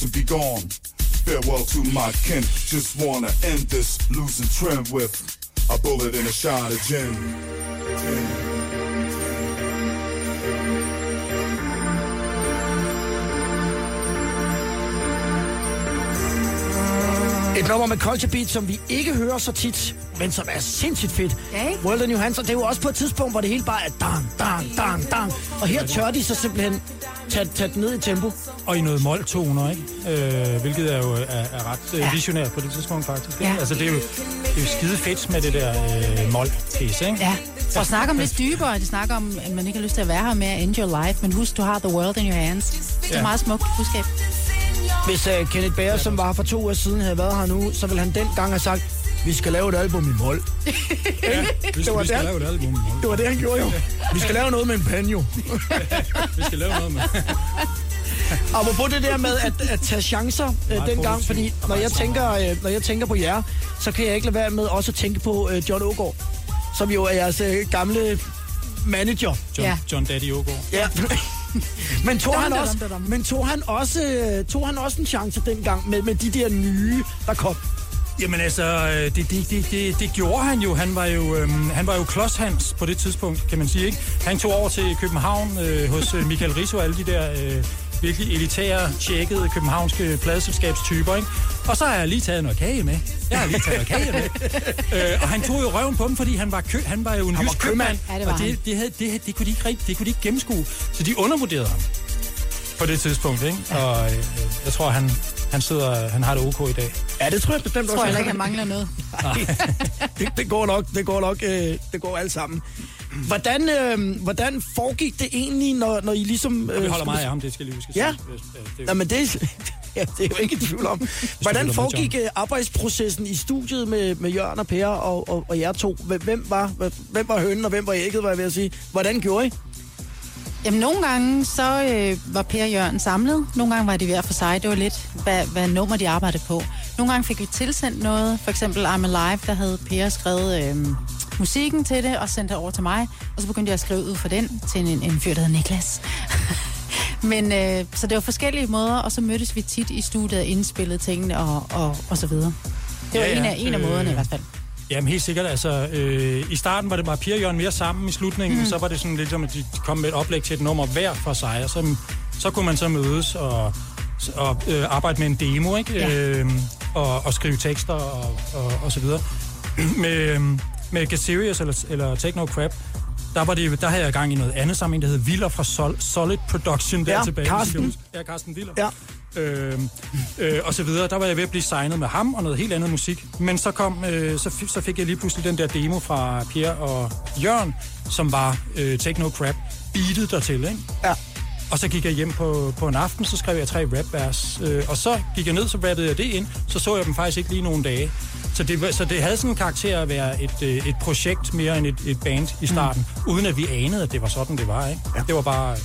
To be gone. Farewell to my kin. Just wanna end this losing trend with a bullet and a shot of gin. Gin. Et nummer med Culture Beat, som vi ikke hører så tit, men som er sindssygt fedt. Ikke? World of New Hands, og det er jo også på et tidspunkt, hvor det hele bare er dang, dang, dang, dang. Og her tør de så simpelthen tage, tage den ned i tempo. Og i noget måltoner, ikke? Øh, hvilket er jo er, er ret øh, Ja. visionært på det tidspunkt, faktisk. Ikke? Ja. Altså, det er, jo, det er jo skide fedt med det der øh, mål-pisse, ikke? Ja, og snakker om lidt dybere. De snakker om, at man ikke har lyst til at være her mere. End your life, men husk, du har the world in your hands. Det er Ja. meget smukt budskab. Hvis uh, Kenneth Bager, som var her for to uger siden, havde været her nu, så ville han dengang have sagt, vi skal lave et album i mål. Ja, vi, Det var vi skal det. lave et album. Det var det, han gjorde jo. Vi skal lave noget med en panjo. Vi skal lave noget med... Apropos det der med at, at tage chancer øh, dengang, fordi når jeg, tænker, øh, når jeg tænker på jer, så kan jeg ikke lade være med også at tænke på øh, John Ågaard, som jo er jeres øh, gamle manager. John, Ja. John Daddy Ågaard. Ja. men, tog han også, men tog han også, øh, tog han også en chance dengang med, med de der nye, der kom? Jamen altså, øh, det, det, det, det, det gjorde han jo. Han var jo, øhm, han var jo klodshans på det tidspunkt, kan man sige. ikke. Han tog over til København øh, hos øh, Michael Rizzo og alle de der øh, virkelig elitære, tjekkede københavnske pladeselskabstyper. Ikke? Og så har jeg lige taget noget kage med. Jeg har lige taget noget kage med. øh, og han tog jo røven på dem, fordi han var, kø, han var jo en Han var jysk købmand. Ja, det og det, det, havde, det, det, kunne de ikke, det kunne de ikke gennemskue. Så de undervurderede ham på det tidspunkt. Ikke? Og øh, jeg tror, han, han, sidder, han har det ok i dag. Ja, det tror jeg bestemt Jeg tror også. heller ikke, han mangler noget. det, det går nok, det går nok, øh, det går alt sammen. Hvordan, øh, hvordan foregik det egentlig, når, når I ligesom... Øh, Vi holder meget af ham, det skal jeg lige huske. Ja. sige. det er jo- Jamen, det, ja, det er jo ikke i tvivl om. Hvordan foregik øh, arbejdsprocessen i studiet med, med Jørgen og Per og, og, og jer to? Hvem- var, hvem var hønen, og hvem var ægget, var jeg ved at sige? Hvordan gjorde I? Jamen, nogle gange så øh, var Per og Jørgen samlet. Nogle gange var de hver for sig. Det var lidt, hvad, hvad nummer de arbejdede på. Nogle gange fik vi tilsendt noget. For eksempel I'm Alive, der havde Per skrevet øh, musikken til det og sendt det over til mig. Og så begyndte jeg at skrive ud for den til en, en fyr, der hed Niklas. Men øh, så det var forskellige måder, og så mødtes vi tit i studiet og indspillede tingene og, og, og så videre. Det var Ja, ja. en, af, en af Øh, måderne i hvert fald. Jamen helt sikkert. Altså, øh, I starten var det bare Pia og Jørgen mere sammen. I slutningen mm. så var det sådan lidt som, at de kom med et oplæg til et nummer hver for sig. Og så, så kunne man så mødes og, og øh, arbejde med en demo, ikke? Ja. Øh, og, og skrive tekster og, og, og så videre. med, øh, med Get Serious eller, eller Take No Crap, der, var det, der havde jeg gang i noget andet sammen, en, der hed Viller fra Sol, Solid Production, der Ja, tilbage. Carsten. Ja, Carsten Viller. Ja. Øh, øh, og så videre. Der var jeg ved at blive signet med ham og noget helt andet musik. Men så kom, øh, så, så fik jeg lige pludselig den der demo fra Pierre og Jørgen, som var øh, Take No Crap, beatet dertil, ikke? Ja. Og så gik jeg hjem på, på en aften, så skrev jeg tre rapvers. Øh, og så gik jeg ned, så rappede jeg det ind. Så så jeg dem faktisk ikke lige nogle dage. Så det, så det havde sådan en karakter at være et, øh, et projekt mere end et, et band i starten. Mm. Uden at vi anede, at det var sådan, det var. Ikke? Ja. Det var bare...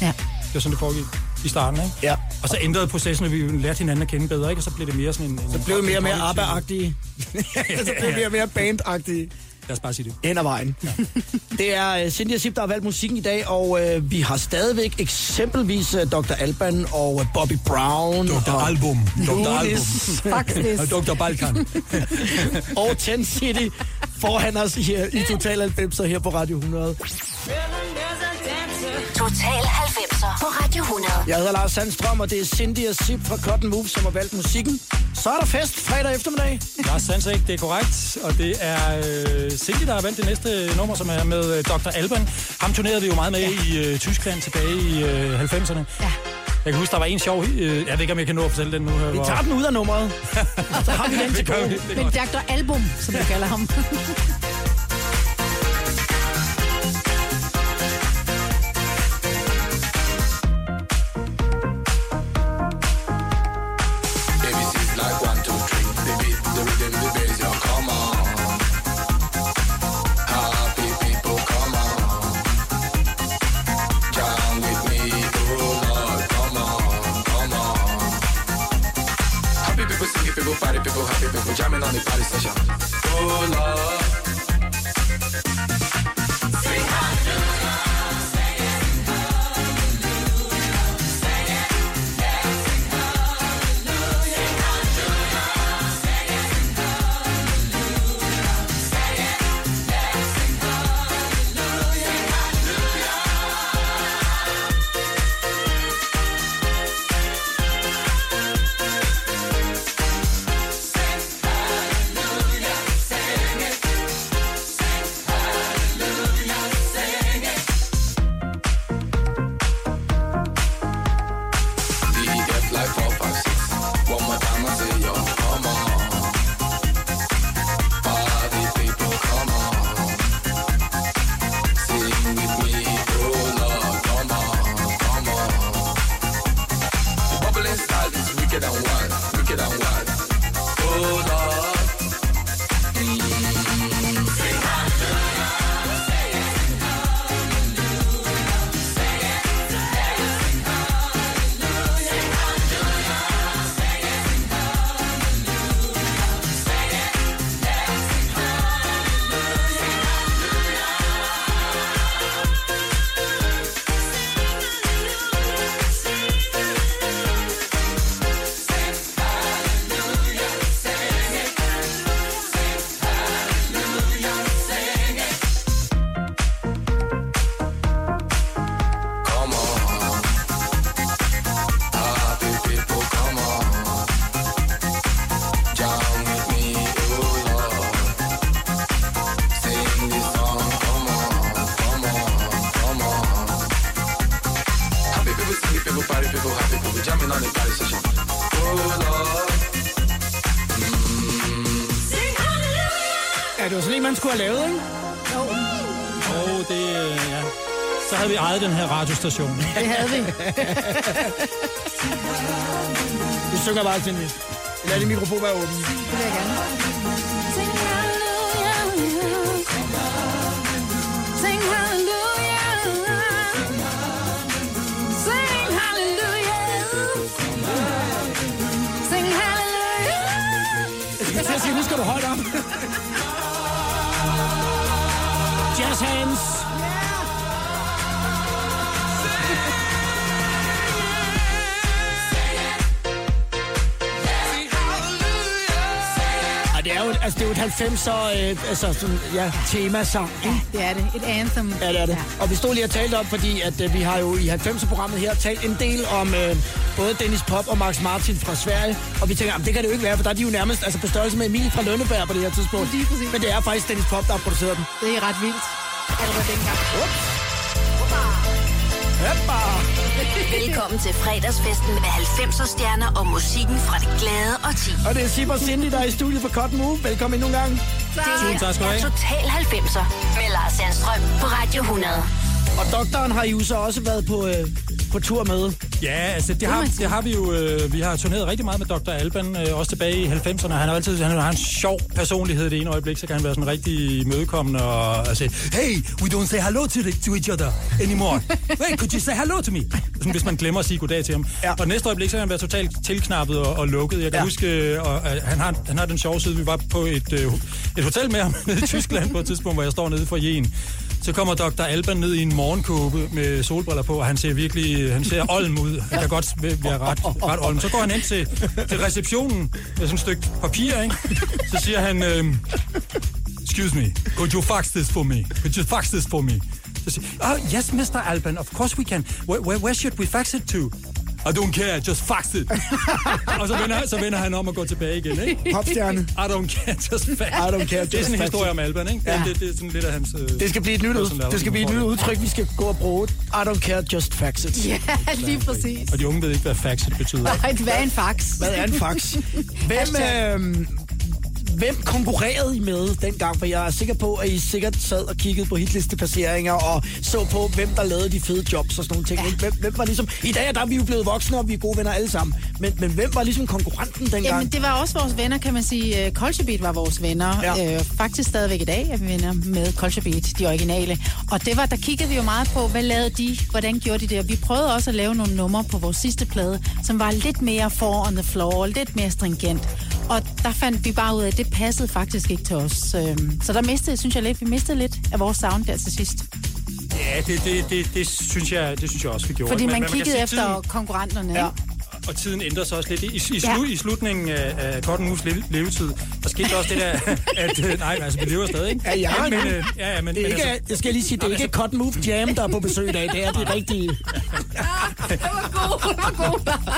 Ja. Det var sådan, det foregik i starten, ikke? Ja. Og så ændrede processen, og vi lærte hinanden at kende bedre, ikke? Og så blev det mere sådan en... en Så blev det mere og mere ABBA-agtige. så blev det mere og mere band-agtige. Lad os bare sige det. hen ad vejen. Ja. Det er uh, Cindy og Sip, der har valgt musikken i dag, og uh, vi har stadigvæk eksempelvis uh, Dr. Alban og uh, Bobby Brown. og Album. Lunis Faktisk. Dr. Balkan. og 10 City foran os her i Total 90'er her på Radio 100. Total 90'er på Radio 100. Jeg hedder Lars Sandstrøm, og det er Cindy og Sip fra Cotton Move, som har valgt musikken. Så er der fest fredag eftermiddag. Lars Sansek, det er korrekt. Og det er øh, Cindy, der har valgt det næste nummer, som er med øh, Dr. Alban. Ham turnerede vi jo meget med ja. i øh, Tyskland tilbage i øh, 90'erne. Ja. Jeg kan huske, der var en sjov... Øh, jeg ved ikke, om jeg kan nå at fortælle den nu. Her, Vi tager den ud af nummeret. Så har vi den til gode. Det er Men. Dr. Album, som vi kalder ham. den her radiostation. Det havde vi. Du synger bare til mig. Lad din mikrofon være åben. Det vil jeg gerne. Sing hallelujah. Sing hallelujah. Sing hallelujah. Sing hallelujah. Jeg skal sige, nu skal du op. altså, det er jo et 90'er øh, altså, sådan, ja, temasang. ikke? Det er det. Et anthem. Ja, det er det. Og vi stod lige og talte om, fordi at, øh, vi har jo i 90'er-programmet her talt en del om øh, både Dennis Pop og Max Martin fra Sverige. Og vi tænker, jamen, det kan det jo ikke være, for der er de jo nærmest altså, på størrelse med Emil fra Lønneberg på det her tidspunkt. Lige præcis. Men det er faktisk Dennis Pop, der har produceret dem. Det er ret vildt. Allerede dengang. Hoppa! Velkommen til fredagsfesten med 90'er stjerner og musikken fra det glade og ti. Og det er og Cindy, der er i studiet for Cotton Move. Velkommen endnu en gang. Det Tusind tak skal du er have. Total 90'er med Lars Sandstrøm på Radio 100. Og doktoren har I jo så også været på, øh, på tur med. Ja, altså det har, det har vi jo. Øh, vi har turneret rigtig meget med Dr. Alban, øh, også tilbage i 90'erne. Han har altid han har en sjov personlighed det ene øjeblik, så kan han være sådan rigtig imødekommende og, og sige, hey, we don't say hello to, the, to each other anymore. Wait, could you say hello to me? Sådan, hvis man glemmer at sige goddag til ham. Ja. Og næste øjeblik, så kan han være totalt tilknappet og, og lukket. Jeg kan Ja. huske, øh, og, øh, han, har, han har den sjove side. Vi var på et, øh, et hotel med ham nede i Tyskland på et tidspunkt, hvor jeg står nede for Jen. Så kommer Dr. Alban ned i en morgenkåbe med solbriller på, og han ser virkelig, han ser olm ud. Han kan godt være ret, ret olm. Så går han ind til, til receptionen med sådan et stykke papir, ikke? Så siger han, øhm, excuse me, could you fax this for me? Could you fax this for me? Så siger, oh, yes, Mr. Alban, of course we can. Where, where, where should we fax it to? I don't care, just fax it. og så vender, så vender han om og går tilbage igen, ikke? Popstjerne. I don't care, just fax I don't care, Det er just sådan en fax historie it. om Alban, ikke? Ja. Det, det, er sådan lidt af hans... Øh, Det skal blive et nyt, ud, det skal blive et nyt udtryk, vi skal gå og bruge. I don't care, just fax it. Ja, lige præcis. Og de unge ved ikke, hvad faxet betyder. Nej, hvad er en fax? Hvad er en fax? Hvem, øh, hvem konkurrerede I med dengang? For jeg er sikker på, at I sikkert sad og kiggede på hitlisteplaceringer og så på, hvem der lavede de fede jobs og sådan nogle ting. Ja. Hvem, hvem var ligesom... I dag er der er vi jo blevet voksne, og vi er gode venner alle sammen. Men, men hvem var ligesom konkurrenten dengang? Jamen, det var også vores venner, kan man sige. Øh, Culture Beat var vores venner. Ja. Øh, faktisk stadigvæk i dag er vi venner med Culture Beat, de originale. Og det var, der kiggede vi jo meget på, hvad lavede de, hvordan gjorde de det. Og vi prøvede også at lave nogle numre på vores sidste plade, som var lidt mere for on the floor, lidt mere stringent. Og der fandt vi bare ud af, at det passede faktisk ikke til os. Øhm, Så der mistede, synes jeg lidt, vi mistede lidt af vores sound der til sidst. Ja, det, det, det, det, synes jeg, det synes jeg også, vi gjorde. Fordi man men kan kiggede sige, efter tiden- konkurrenterne. Ja. Og tiden ændrer sig også lidt. I, i, Ja. slu, i slutningen af, af Cotton Moves le- levetid, der skete også det der, at... øh, Nej, altså, vi lever stadig, ikke? Ja, ja, men, men- øh, ja, ja, men, Det er men ikke, altså, jeg skal lige sige, det er ikke Cotton Move Jam, der er på besøg i dag. Det er de rigtige.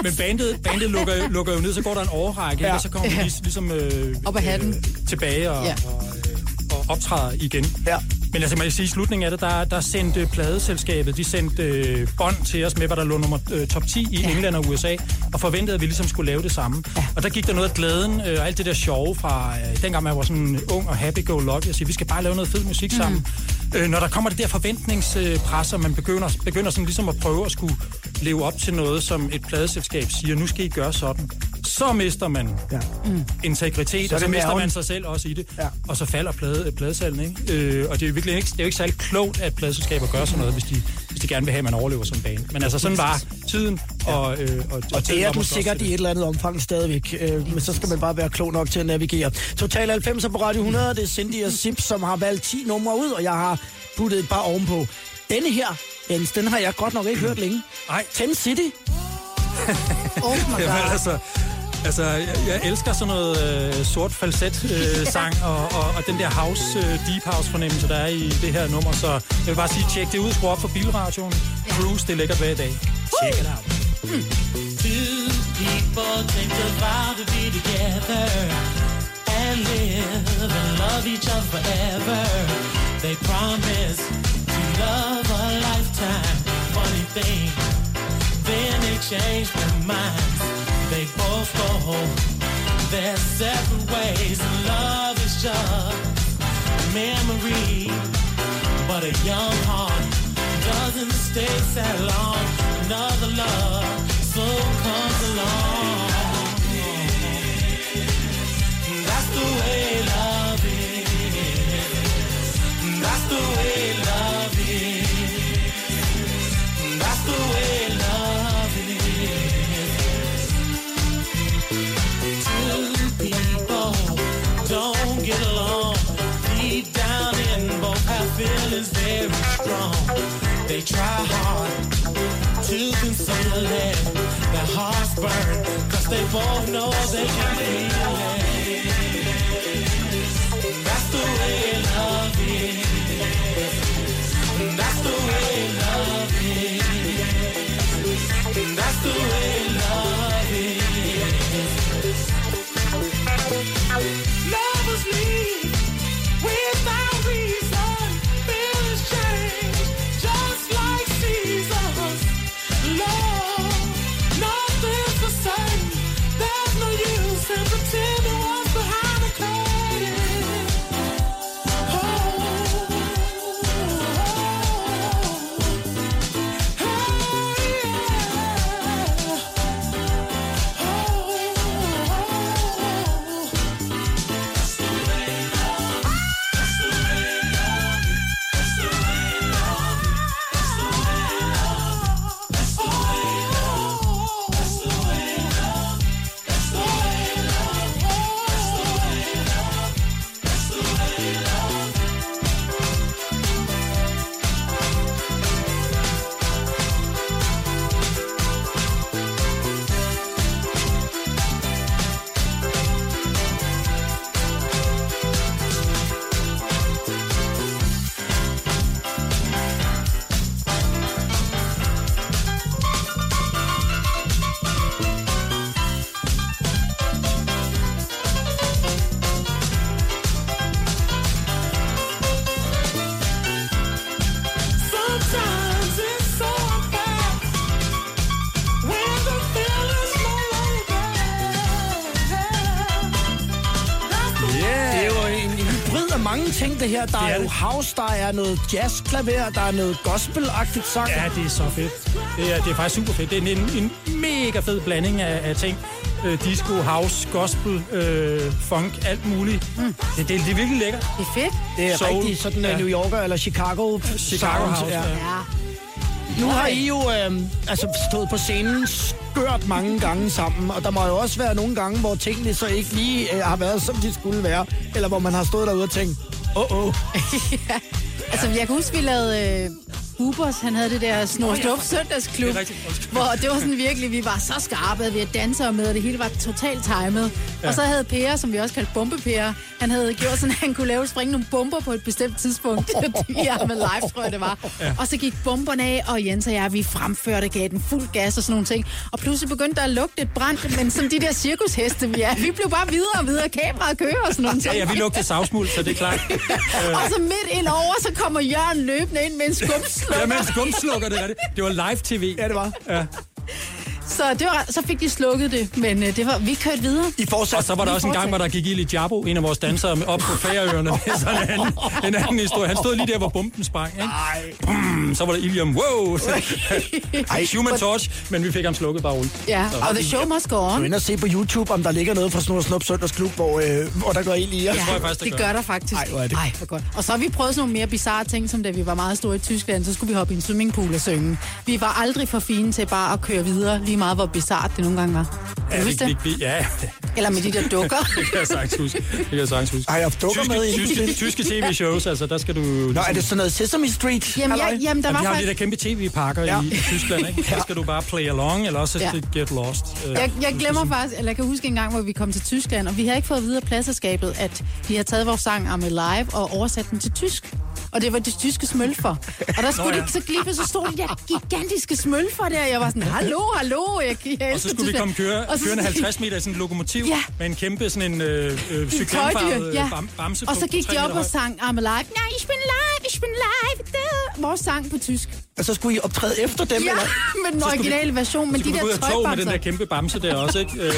men bandet, bandet lukker, jo- lukker jo ned, så går der en overrække, Ja. ja. og så kommer vi lig, ligesom øh, Op af hatten. øh, tilbage og, Ja. ja. og, øh, og optræder igen. Ja. Men altså, man kan sige, i slutningen af det, der, der sendte pladeselskabet, de sendte øh, bånd til os med, hvad der lå nummer øh, top 10 i ja. England og USA, og forventede, at vi ligesom skulle lave det samme. Ja. Og der gik der noget af glæden øh, og alt det der sjove fra, øh, dengang man var sådan ung og happy-go-lucky, og sige, vi skal bare lave noget fed musik sammen. Øh, når der kommer det der forventningspres, og man begynder, begynder sådan ligesom at prøve at skulle leve op til noget, som et pladeselskab siger, nu skal I gøre sådan, så mister man Ja. integritet, Så og så mister man sig selv også i det. Ja. Og så falder plade, pladesalgen, ikke? Øh, og det er jo virkelig ikke, det er jo ikke særlig klogt, at pladeselskaber gør sådan noget, hvis de, hvis de gerne vil have, at man overlever som band. Men altså, sådan var tiden, og, øh, og, Og tiden det er du sikkert i et eller andet omfang stadigvæk. Øh, men så skal man bare være klog nok til at navigere. Total 90 på Radio 100. Det er Cindy og Sip, som har valgt 10 numre ud, og jeg har puttet et par ovenpå. Denne her, Jens, den har jeg godt nok ikke hørt længe. Nej. 10 City. Oh my Jamen, god. altså, altså jeg, jeg elsker sådan noget øh, sort falset øh, sang og, og, og den der house, øh, deep house fornemmelse, der er i det her nummer. Så jeg vil bare sige, tjek det ud, skru op for bilradioen. Cruise, det er lækkert hver dag. Check it out. Two people think to vow to be together and live and love each other forever. They promise to love a lifetime. Funny thing, then they change their minds. They both go their separate ways. Love is just memory, but a young heart doesn't stay sad long. Another love soon comes along. That's the way love is. That's the way try hard to conceal it. Their hearts burn, cause they both know they can feel it. That's the way love is. That's the way love is. That's the way det her. Der Det er er jo house, der er noget jazzklaver, der er noget gospel-agtigt sang. Ja, det er så fedt. Det er, det er faktisk super fedt. Det er en, en mega fed blanding af, af ting. Øh, disco, house, gospel, øh, funk, alt muligt. Mm. Det, det, det er virkelig lækkert. Det er fedt. Det er Soul. rigtig sådan ja. Ja. New Yorker eller Chicago Chicago sound, house, ja. ja. Ja. Nu har I jo øh, altså stået på scenen skørt mange gange sammen, og der må jo også være nogle gange, hvor tingene så ikke lige øh, har været, som de skulle være, eller hvor man har stået derude og tænkt, åh, oh, åh. Oh. ja. Altså, jeg kan huske, vi lavede øh, Ubers, han havde det der Snor Slup søndagsklub, Det hvor det var sådan virkelig, vi var så skarpe, at vi havde dansere med, og det hele var totalt timet. Ja. Og så havde Per, som vi også kaldte Bombe-Per, han havde gjort sådan, at han kunne lave springe nogle bomber på et bestemt tidspunkt. I med live, tror jeg det var. Ja. Og så gik bomberne af, og Jens og jeg, vi fremførte, gav den fuld gas og sådan nogle ting. Og pludselig begyndte der at lugte et brand, men som de der cirkusheste, vi er, vi blev bare videre og videre, kameraet kører og sådan nogle ting. Ja, ja, vi lugter savsmuld, så det er klart. Og så midt ind over, så kommer Jørgen løbende ind med en skumslukker. Ja, men skumslukker, det er det. Det var live tv. Ja, det var. Ja. Så, det var, så fik de slukket det, men øh, det var, vi kørte videre. I fortsat. Og så var der også en gang, hvor der gik ild i Jabo, en af vores dansere, med- op på færøerne med sådan en anden, en anden historie. Han stod lige der, hvor bomben sprang. Ikke? Bum, så var der ild i ham. Wow! Ej, human torch, men vi fik ham slukket bare roligt. Ja, og the show must go Du on. ind og se på YouTube, om der ligger noget fra Snor Snup Søndagsklub, hvor, øh, hvor der går ind i jer. tror jeg faktisk, det det gør. gør der faktisk. Ej, hvor er det- Ej, hvor godt. Og så har vi prøvet sådan nogle mere bizarre ting, som da vi var meget store i Tyskland, så skulle vi hoppe i en swimmingpool og synge. Vi var aldrig for fine til bare at køre videre, lige meget hvor bizart det nogle gange var. Huske vi, det? vi, ja, Eller med de der dukker. det kan jeg sagtens huske. Det kan jeg sagtens huske. Har jeg haft dukker tyske, med i tyske, tyske tv-shows, altså der skal du... Nå, er det sådan noget Sesame Street? Jamen, jeg, jamen der Ja, var de har de faktisk... der kæmpe tv-pakker Ja. ja. i, i Tyskland, ikke? Så skal du bare play along, eller også Ja. ja. get lost. Øh, Jeg, jeg glemmer faktisk, eller jeg kan huske en gang, hvor vi kom til Tyskland, og vi havde ikke fået videre pladserskabet, at de havde taget vores sang Am Alive og oversat den til tysk. Og det var de tyske smølfer. Og der skulle Nå, de, ja. så glippe, så stod de der gigantiske smølfer der. Jeg var sådan, hallo, hallo, jeg, jeg Og så skulle vi komme køre, Og så- kørende 50 meter i sådan et lokomotiv Ja. med en kæmpe sådan en øh, øh, Tøjdyr, cyklingfarvet ja. bam, bamse Og på så gik de op og sang I'm alive. Nej, ich bin live, ich bin live. Da. Vores sang på tysk. Og så skulle I optræde efter dem, Ja, eller? med den vi- originale version, men de der tog med den der tøjbamser. kæmpe bamse der også, ikke? Øh,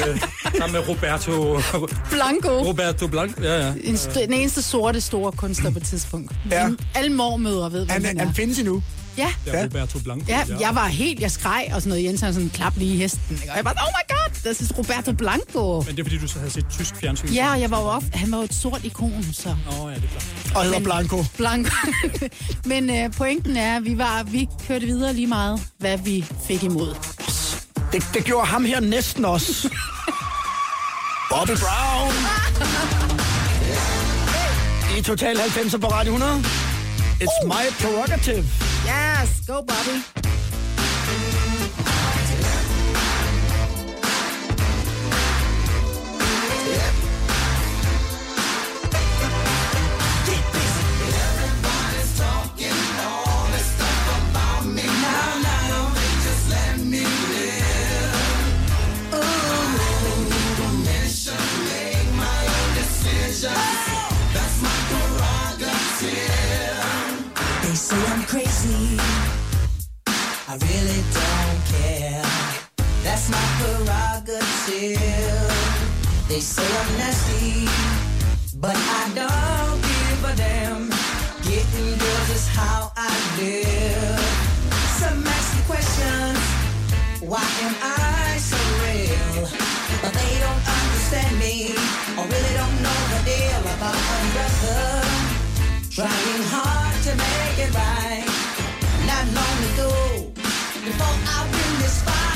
sammen med Roberto... Blanco. Roberto Blanc. Ja, ja. En st- den eneste sorte store kunstner på et tidspunkt. Ja. Alle mormødre ved, hvem Han, han, han er. findes endnu. Ja. Ja, Roberto Blanc. Ja, jeg var helt, jeg skreg og sådan noget. Jens havde sådan en klap lige i hesten. Ikke? Og jeg var, oh my god, this is Roberto Blanco. Men det er fordi, du så havde set tysk fjernsyn. Ja, og jeg var jo op, han var jo et sort ikon, så Åh, oh, ja, det er klart. Og hedder Men- Blanco. Blanco. Men øh, pointen er, at vi, var, vi kørte videre lige meget, hvad vi fik imod. Det, det gjorde ham her næsten også. Bobby Brown. I Total 90 på Radio 100. It's my prerogative. Yes, go Bobby. I really don't care. That's my prerogative. They say I'm nasty, but I don't give a damn. Getting girls is how I live. Some ask me questions. Why am I so real? But they don't understand me, or really don't know the deal about my brother. Trying before I win this fight,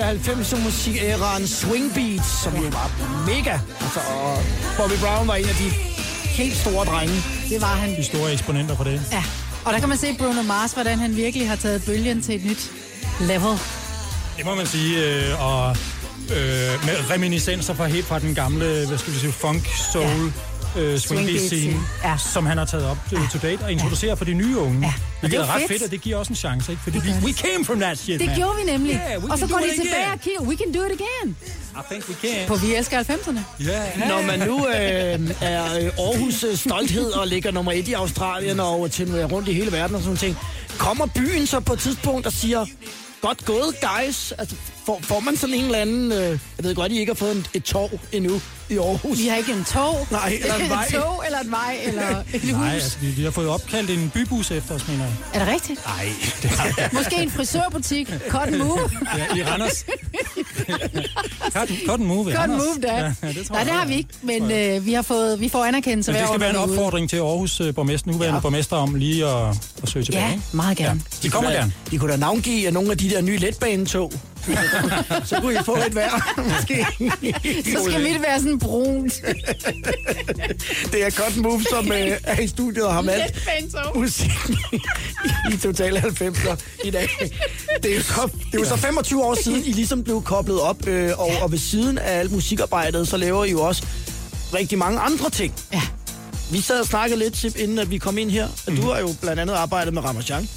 del af 90'er musikæraen swing beats, som jo var mega. Altså, og Bobby Brown var en af de helt store drenge. Det var han. De store eksponenter for det. Ja. Og der kan man se Bruno Mars, hvordan han virkelig har taget bølgen til et nyt level. Det må man sige, øh, og øh, med reminiscenser fra helt fra den gamle, hvad skal vi sige, funk, soul, ja. Øh, swing Swing scene. Ja. som han har taget op ja. to date og introducerer for de nye unge. Ja. det Det er ret fedt. fedt, og det giver også en chance, ikke? Fordi vi, we came from that shit, Det man. gjorde vi nemlig. Yeah, we og så går de tilbage again. og kigger, we can do it again. I think we can. På Vi elsker 90'erne. Yeah. Når man nu øh, er øh, Aarhus øh, stolthed og ligger nummer et i Australien og til rundt i hele verden og sådan ting, kommer byen så på et tidspunkt og siger, godt gået, guys. Altså, får, får man sådan en eller anden... Øh, jeg ved godt, I ikke har fået en, et tog endnu i Aarhus. Vi har ikke en tog. Nej, eller en vej. et tog, eller en vej, eller et hus. Nej, altså, vi, vi har fået opkaldt en bybus efter os, mener jeg. Er det rigtigt? Nej, det har jeg Måske en frisørbutik. Cotton Move. Ja, i Randers. Cotton, cotton move i Cotton Randers. Move, da. Ja, ja, det tror Nej, det har vi ikke, men øh, vi, har fået, vi får anerkendelse Men det hver skal år, være en er ude. opfordring til Aarhus øh, borgmester, nuværende ja. borgmester om lige at, at søge tilbage. Ja, meget gerne. De kommer gerne. De kunne da navngive nogle af de der nye letbanetog. så kunne I få et hver, måske. Så skal mit være sådan brunt. Det er Cotton Move, som øh, er i studiet og har valgt musikken i Total 90'er i dag. Det er, jo så, det er jo så 25 år siden, I ligesom blev koblet op, øh, og, og ved siden af alt musikarbejdet, så laver I jo også rigtig mange andre ting. Ja. Vi sad og snakkede lidt, Sip, inden at vi kom ind her. Mm. Du har jo blandt andet arbejdet med Ramachan.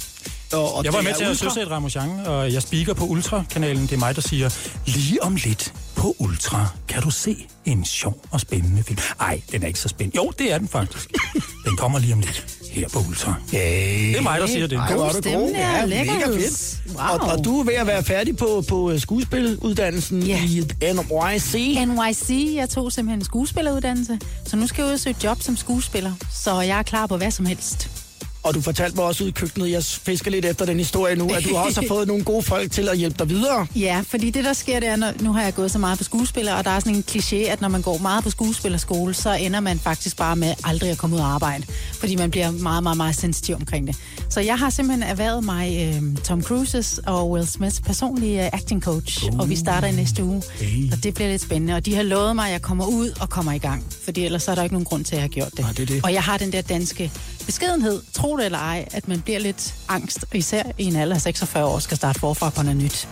Og, og Jeg var det med til at søsætte Ramachan, og jeg speaker på Ultra-kanalen. Det er mig, der siger, lige om lidt på Ultra kan du se en sjov og spændende film. Ej, den er ikke så spændende. Jo, det er den faktisk. Den kommer lige om lidt her på Ultra. Hey. Det er mig, der siger det. Ej, God er god. og Ja, mega fedt. Wow. Og, og du er ved at være færdig på, på øh, skuespilleruddannelsen Ja. i NYC. NYC, jeg tog simpelthen en skuespilleruddannelse, så nu skal jeg ud og søge job som skuespiller, så jeg er klar på hvad som helst. Og du fortalte mig også ud i køkkenet, jeg fisker lidt efter den historie nu, at du også har fået nogle gode folk til at hjælpe dig videre. Ja, fordi det der sker, det er, når, nu har jeg gået så meget på skuespiller, og der er sådan en kliché, at når man går meget på skuespillerskole, så ender man faktisk bare med aldrig at komme ud og arbejde, fordi man bliver meget, meget, meget sensitiv omkring det. Så jeg har simpelthen erhvervet mig øh, Tom Cruises og Will Smiths personlige øh, acting coach, uh. og vi starter i næste uge, Hey. og det bliver lidt spændende. Og de har lovet mig, at jeg kommer ud og kommer i gang, fordi ellers så er der ikke nogen grund til, at jeg har gjort det. Nej, det det. Og jeg har den der danske beskedenhed, tro det eller ej, at man bliver lidt angst, især i en alder af 46 år, skal starte forfra på noget nyt.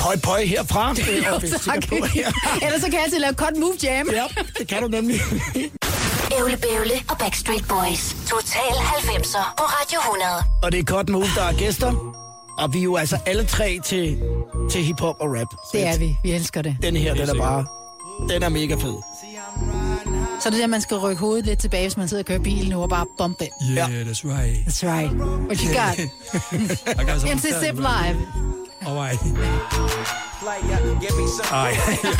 Pøj, pøj herfra. Det er Jo, tak. på, ja. Ellers så kan jeg altid lave cut move jam. ja, det kan du nemlig. Ævle Bævle og Backstreet Boys. Total 90'er på Radio 100. Og det er Cotton Move, der er gæster. Og vi er jo altså alle tre til, til hiphop og rap. Så Det er vi. Vi elsker det. Den her, den er bare... Den er mega fed. Så er det der, man skal rykke hovedet lidt tilbage, hvis man sidder og kører bil nu, og bare bump it. Yeah, that's right. That's right. What you got? I got some MC Zip Live. All right. Ej,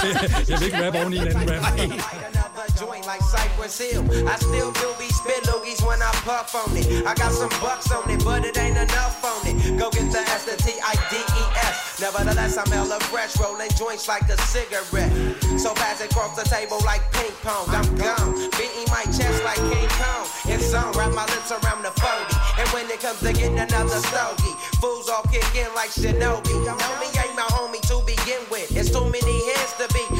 jeg vil ikke rappe oven i en anden rap. Joint like Cypress Hill. I still do be spit loogies when I puff on it. I got some bucks on it, but it ain't enough on it. Go get the S, the T, I, D, E, S. Nevertheless, I'm hella fresh, rolling joints like a cigarette. So pass it across the table like ping pong. I'm gone, beating my chest like King Kong. It's on, wrap my lips around the 40. And when it comes to getting another stogie, fools all kick in like Shinobi. Homie ain't my homie to begin with. It's too many hands to be.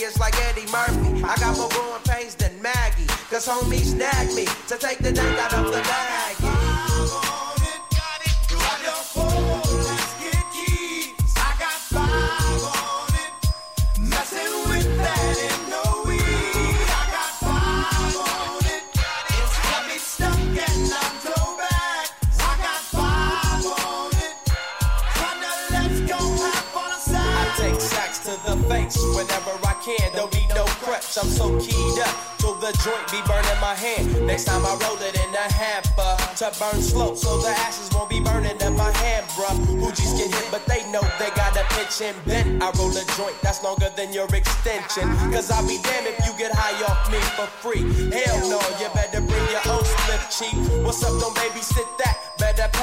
I got more growing pains than Maggie. Cause homie snagged me to take the dank out of the bag. Whenever I can. Don't need no crutch. I'm so keyed up. So the joint be burning my hand. Next time I roll it in a hamper to burn slow, so the ashes won't be burning in my hand, bruh. Hoogies get hit, but they know they got a pitch and bent. I roll a joint that's longer than your extension. Cause I'll be damned if you get high off me for free. Hell no, you better bring your own slip cheap. What's up, don't babysit that?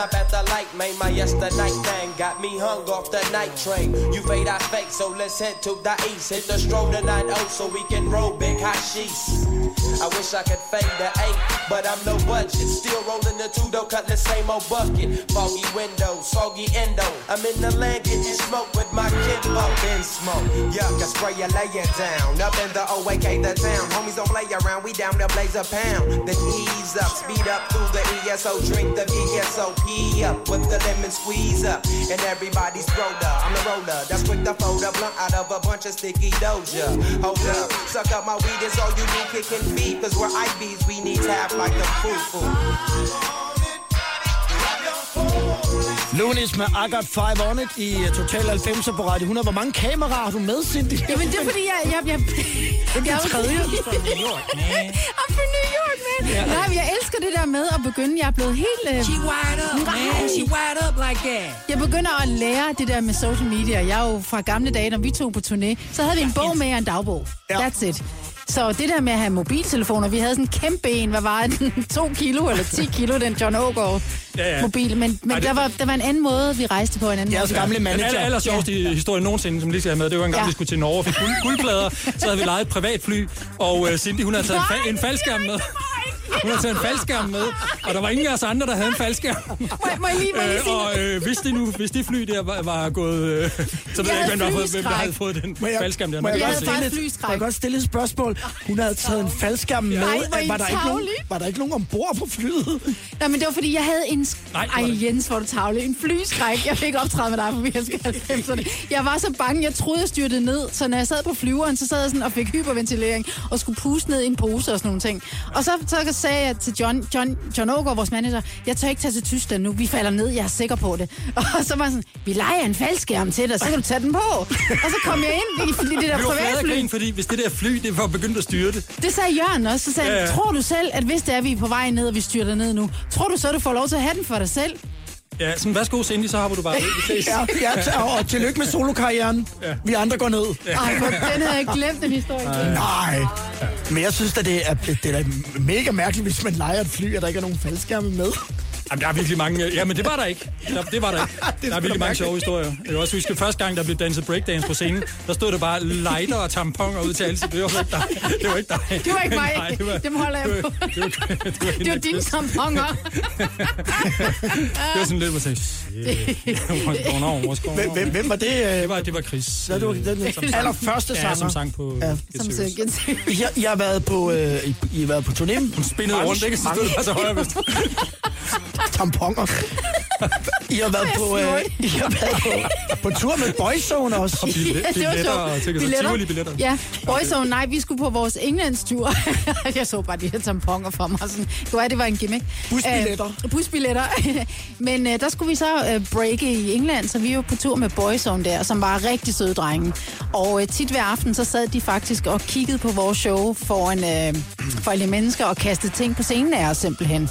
Stop at the light, man. My yesterday thing got me hung off the night train. You fade, I fake, so let's head to the east. Hit the stroll tonight, oh, so we can roll big hot sheets. I wish I could eight, but I'm no budget. Still rolling the two though, cut the same old bucket. Foggy windows, soggy endo. I'm in the land getting smoke with my kid up in smoke. Yuck, I spray you, lay it down. Up in the OAK, the town. Homies don't play around, we down to blaze a pound. Then ease up, speed up through the ESO, drink the VSOP up with the lemon squeeze up. And everybody's roller, I'm the roller. That's quick to fold a blunt out of a bunch of sticky doja. Hold up, suck up my weed is all you need, kicking feet. Cause we're IBs, we need tap like the foo-foo. Lunis med I Got Five On It i uh, Total 90'er på Radio 100. Hvor mange kameraer har du med, Cindy? Jamen, det er fordi, jeg... jeg, jeg, jeg, jeg tredje. I'm from New York, man. Ja. Nej, men jeg elsker det der med at begynde. Jeg er blevet helt... Øh, She wired up, man. She wired up like that. Jeg begynder at lære det der med social media. Jeg er jo fra gamle dage, når vi tog på turné, så havde vi en bog med og en dagbog. That's it. Så det der med at have mobiltelefoner, vi havde sådan en kæmpe en, hvad var den? 2 kilo eller 10 kilo, den John Ågaard Ja, ja. mobil. Men, men Ej, det- der, var, der var en anden måde, vi rejste på en anden måde. Den aller, aller sjoveste ja. historie nogensinde, som lige skal have med, det var en gang, Ja. vi skulle til Norge og fik guld, guldplader. Så havde vi lejet et privatfly, og uh, Cindy, hun havde taget en, fa- en faldskærm med. Hun havde taget en faldskærm med, og der var ingen af os andre, der havde en faldskærm. Må, må jeg lige, må jeg lige Øh, sige og øh, hvis, det nu, hvis det fly der var, var gået... Øh, så ved jeg ikke, hvem der, havde fået, hvem der havde fået den jeg- faldskærm der. Må jeg, kan godt stille et, må jeg godt stille et spørgsmål? Hun havde taget en faldskærm med. Nej, var, der ikke nogen, var der ikke nogen ombord på flyet? Nej, men det var fordi, jeg havde en... Nej, Ej. Jens, hvor du tavle. En flyskræk. Jeg fik optræde med dig på Virske 90'erne. Jeg var så bange, jeg troede, jeg styrtede ned. Så når jeg sad på flyveren, så sad jeg sådan og fik hyperventilering og skulle puste ned i en pose og sådan nogle ting. Og så, så sagde jeg til John, John, John Ågaard, vores manager, jeg tør ikke tage til Tyskland nu. Vi falder ned, jeg er sikker på det. Og så var sådan, vi leger en faldskærm til dig, så kan du tage den på. Og så kom jeg ind i fly- det der Vi privatfly. grin, fordi hvis det der fly, det var begyndt at styre det. Det sagde Jørgen også. Så sagde ja, ja. tror du selv, at hvis det er, vi er på vej ned, og vi styrter ned nu, tror du så, du får lov til at have den for dig selv? Ja, sådan, værsgo Cindy, så hopper du bare ud. Ja, ja, og, og tillykke med solokarrieren. Ja. Vi andre går ned. Ej, hvor- den havde jeg glemt, den historie. Nej. Men jeg synes at det er, det er mega mærkeligt, hvis man leger et fly, og der ikke er nogen faldskærme med. Jamen, der er virkelig mange... Ja, men det var der ikke. Der, det var der ikke. Det er Der er virkelig mange sjove historier. Jeg kan også huske, første gang, der blev danset breakdance på scenen, der stod der bare lighter og tamponer ud til alle. Det var ikke dig. Det var ikke dig. Det var ikke mig. Nej, det var, Dem holder jeg det var- på. Det var, det var, Det var dine tamponer. Det var sådan lidt, man sagde, shit, Hvem, hvem, var det? øh, Det var, det var Chris. Ja, det var øh, den som sang- allerførste Ja, sanger. som sang på Ja. ja. Jens. I har, været på, øh, I, I har været på turné. Hun Spindede rundt, ikke? Så stod det bare så højre vest. tamponer. I har været på, øh, I har været på, på tur med Boyzone også. Billet- det var billetter sjovt. og tænker så Tivoli-billetter. Ja, Boyzone, nej, vi skulle på vores Englandstur. jeg så bare de her tamponer for mig. Sådan. Det var, det var en gimmick. Busbilletter. Øh, busbilletter. Men øh, der skulle vi så øh, breake i England, så vi var på tur med Boyzone der, som var rigtig søde drenge. Og øh, tit hver aften, så sad de faktisk og kiggede på vores show foran øh, for alle mennesker og kastede ting på scenen af os simpelthen.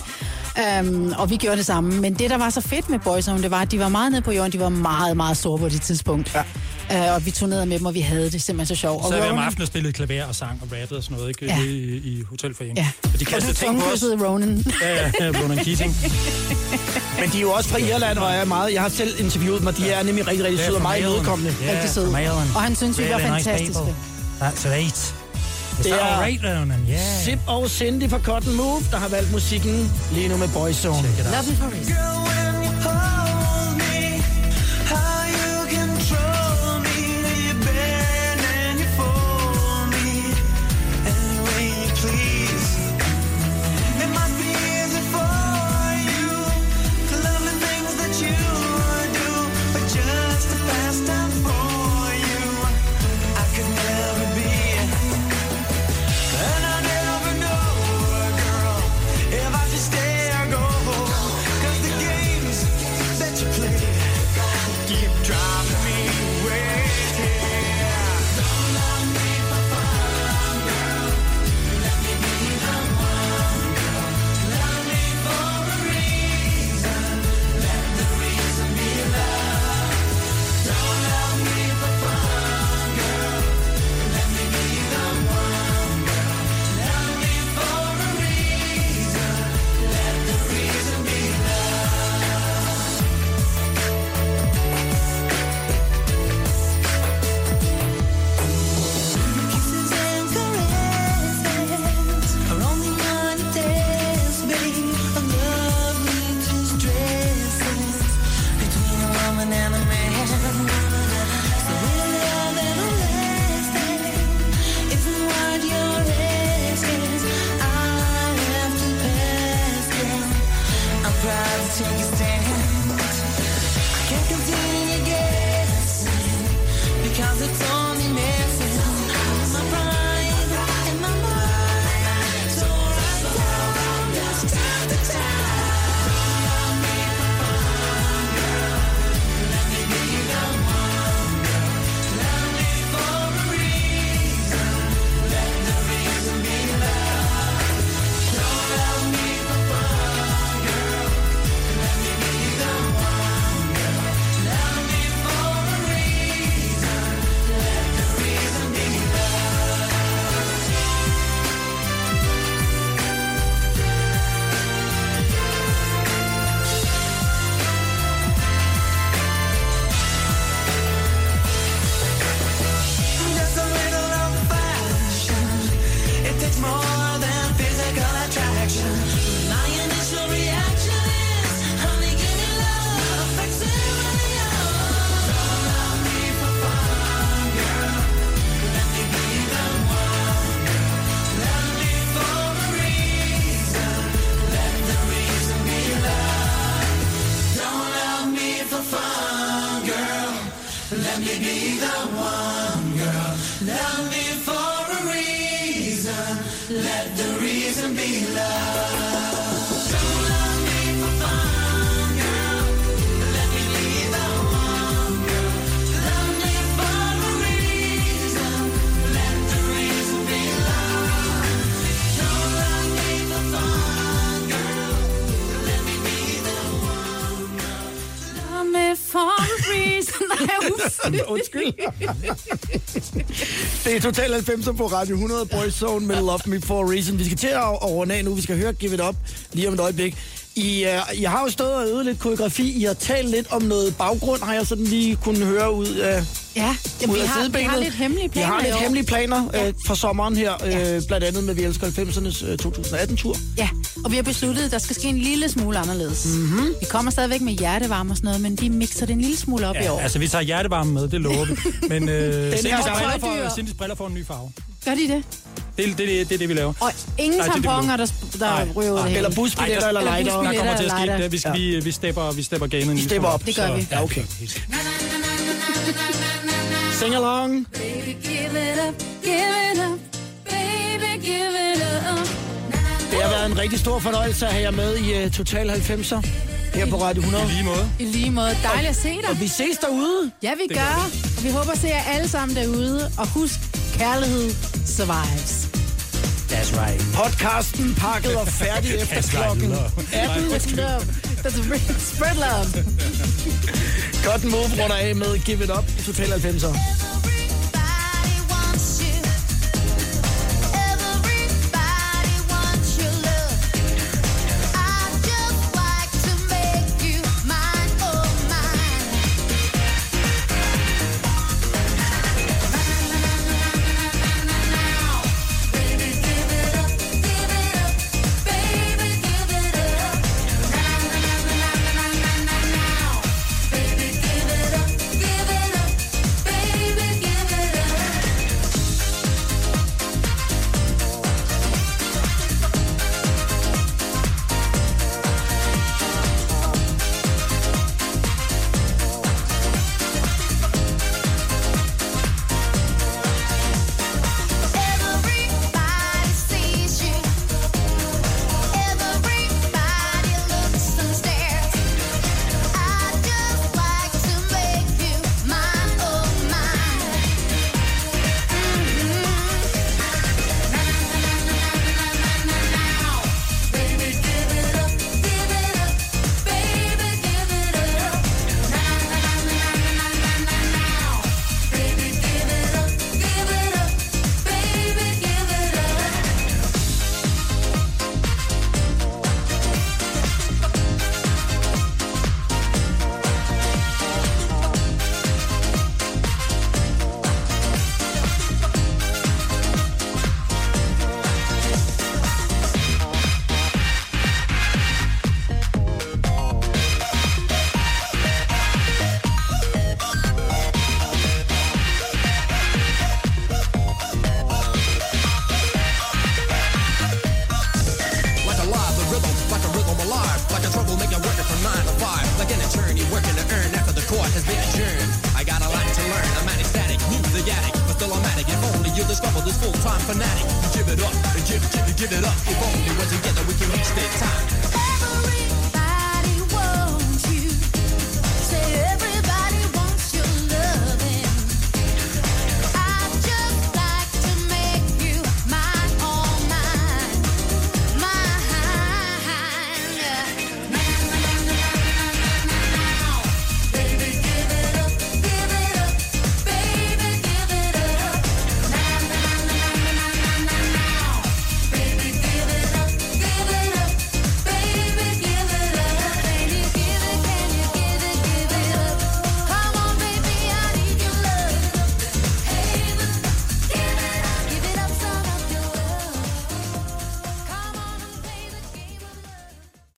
Um, og vi gjorde det samme. Men det, der var så fedt med Boyzone, det var, at de var meget nede på jorden. De var meget, meget store på det tidspunkt. Ja. Uh, og vi turnerede med dem, og vi havde det simpelthen så sjovt. Så og havde vi om aftenen og spillet klaver og sang og rappede og sådan noget, ikke? Ja. Ja. I, i hotelforeningen. Ja. Og de kastede ting på os. Ronan. Ja, ja, ja, Ronan Keating. Men de er jo også fra Irland, og er meget... Jeg har selv interviewet dem, og de er nemlig rigtig, rigtig søde og meget imødekommende. Rigtig sød. Og han synes, vi var fantastiske. That's right. Det er yeah. Zip og Cindy fra Cotton Move, der har valgt musikken lige nu med Boyzone. Love me for reason. Undskyld. Det er Total 90 på Radio 100 Boyzone med Love Me For A Reason. Vi skal til at runde af nu. Vi skal høre Give It Up lige om et øjeblik. I, uh, jeg har jo stået og øvet lidt koreografi. I har talt lidt om noget baggrund, har jeg sådan lige kunnet høre ud af Ja, Jamen, ud vi, af har, vi sidebenet. har lidt hemmelige planer Vi har lidt hemmelige planer Ja. øh, for sommeren her, øh, blandt andet med Vi Elsker 90'ernes øh, 2018-tur. Ja, og vi har besluttet, at der skal ske en lille smule anderledes. Mm-hmm. Vi kommer stadigvæk med hjertevarme og sådan noget, men vi mixer det en lille smule op i Ja, år. altså, vi tager hjertevarme med, det lover vi. Men øh, Cindy's, her briller får, Cindy's briller får en ny farve. Gør de det? Det, det, det, det er det, vi laver. Og ingen Nej, det er det, tamponer, lover. der, der Nej, ryger ud af. Eller busbilletter eller lighter. Der kommer til at ske, det, vi, skal, vi, vi, stepper, vi stepper ganen en Vi stepper op. Det gør vi. Ja, okay. Sing along. Baby, give it up, give it up. Baby, give it up. Det har været en rigtig stor fornøjelse at have jer med i uh, Total 90'er her på Radio 100. I lige måde. I lige måde. Dejligt at se dig. Og vi ses derude. Ja, vi gør. Vi håber at se jer alle sammen derude. Og husk, kærlighed survives. That's right. Podcasten pakket og færdig efter right, klokken love. 18. It's love. That's a spread love. Godt move runder af med Give It Up i Total 90'er.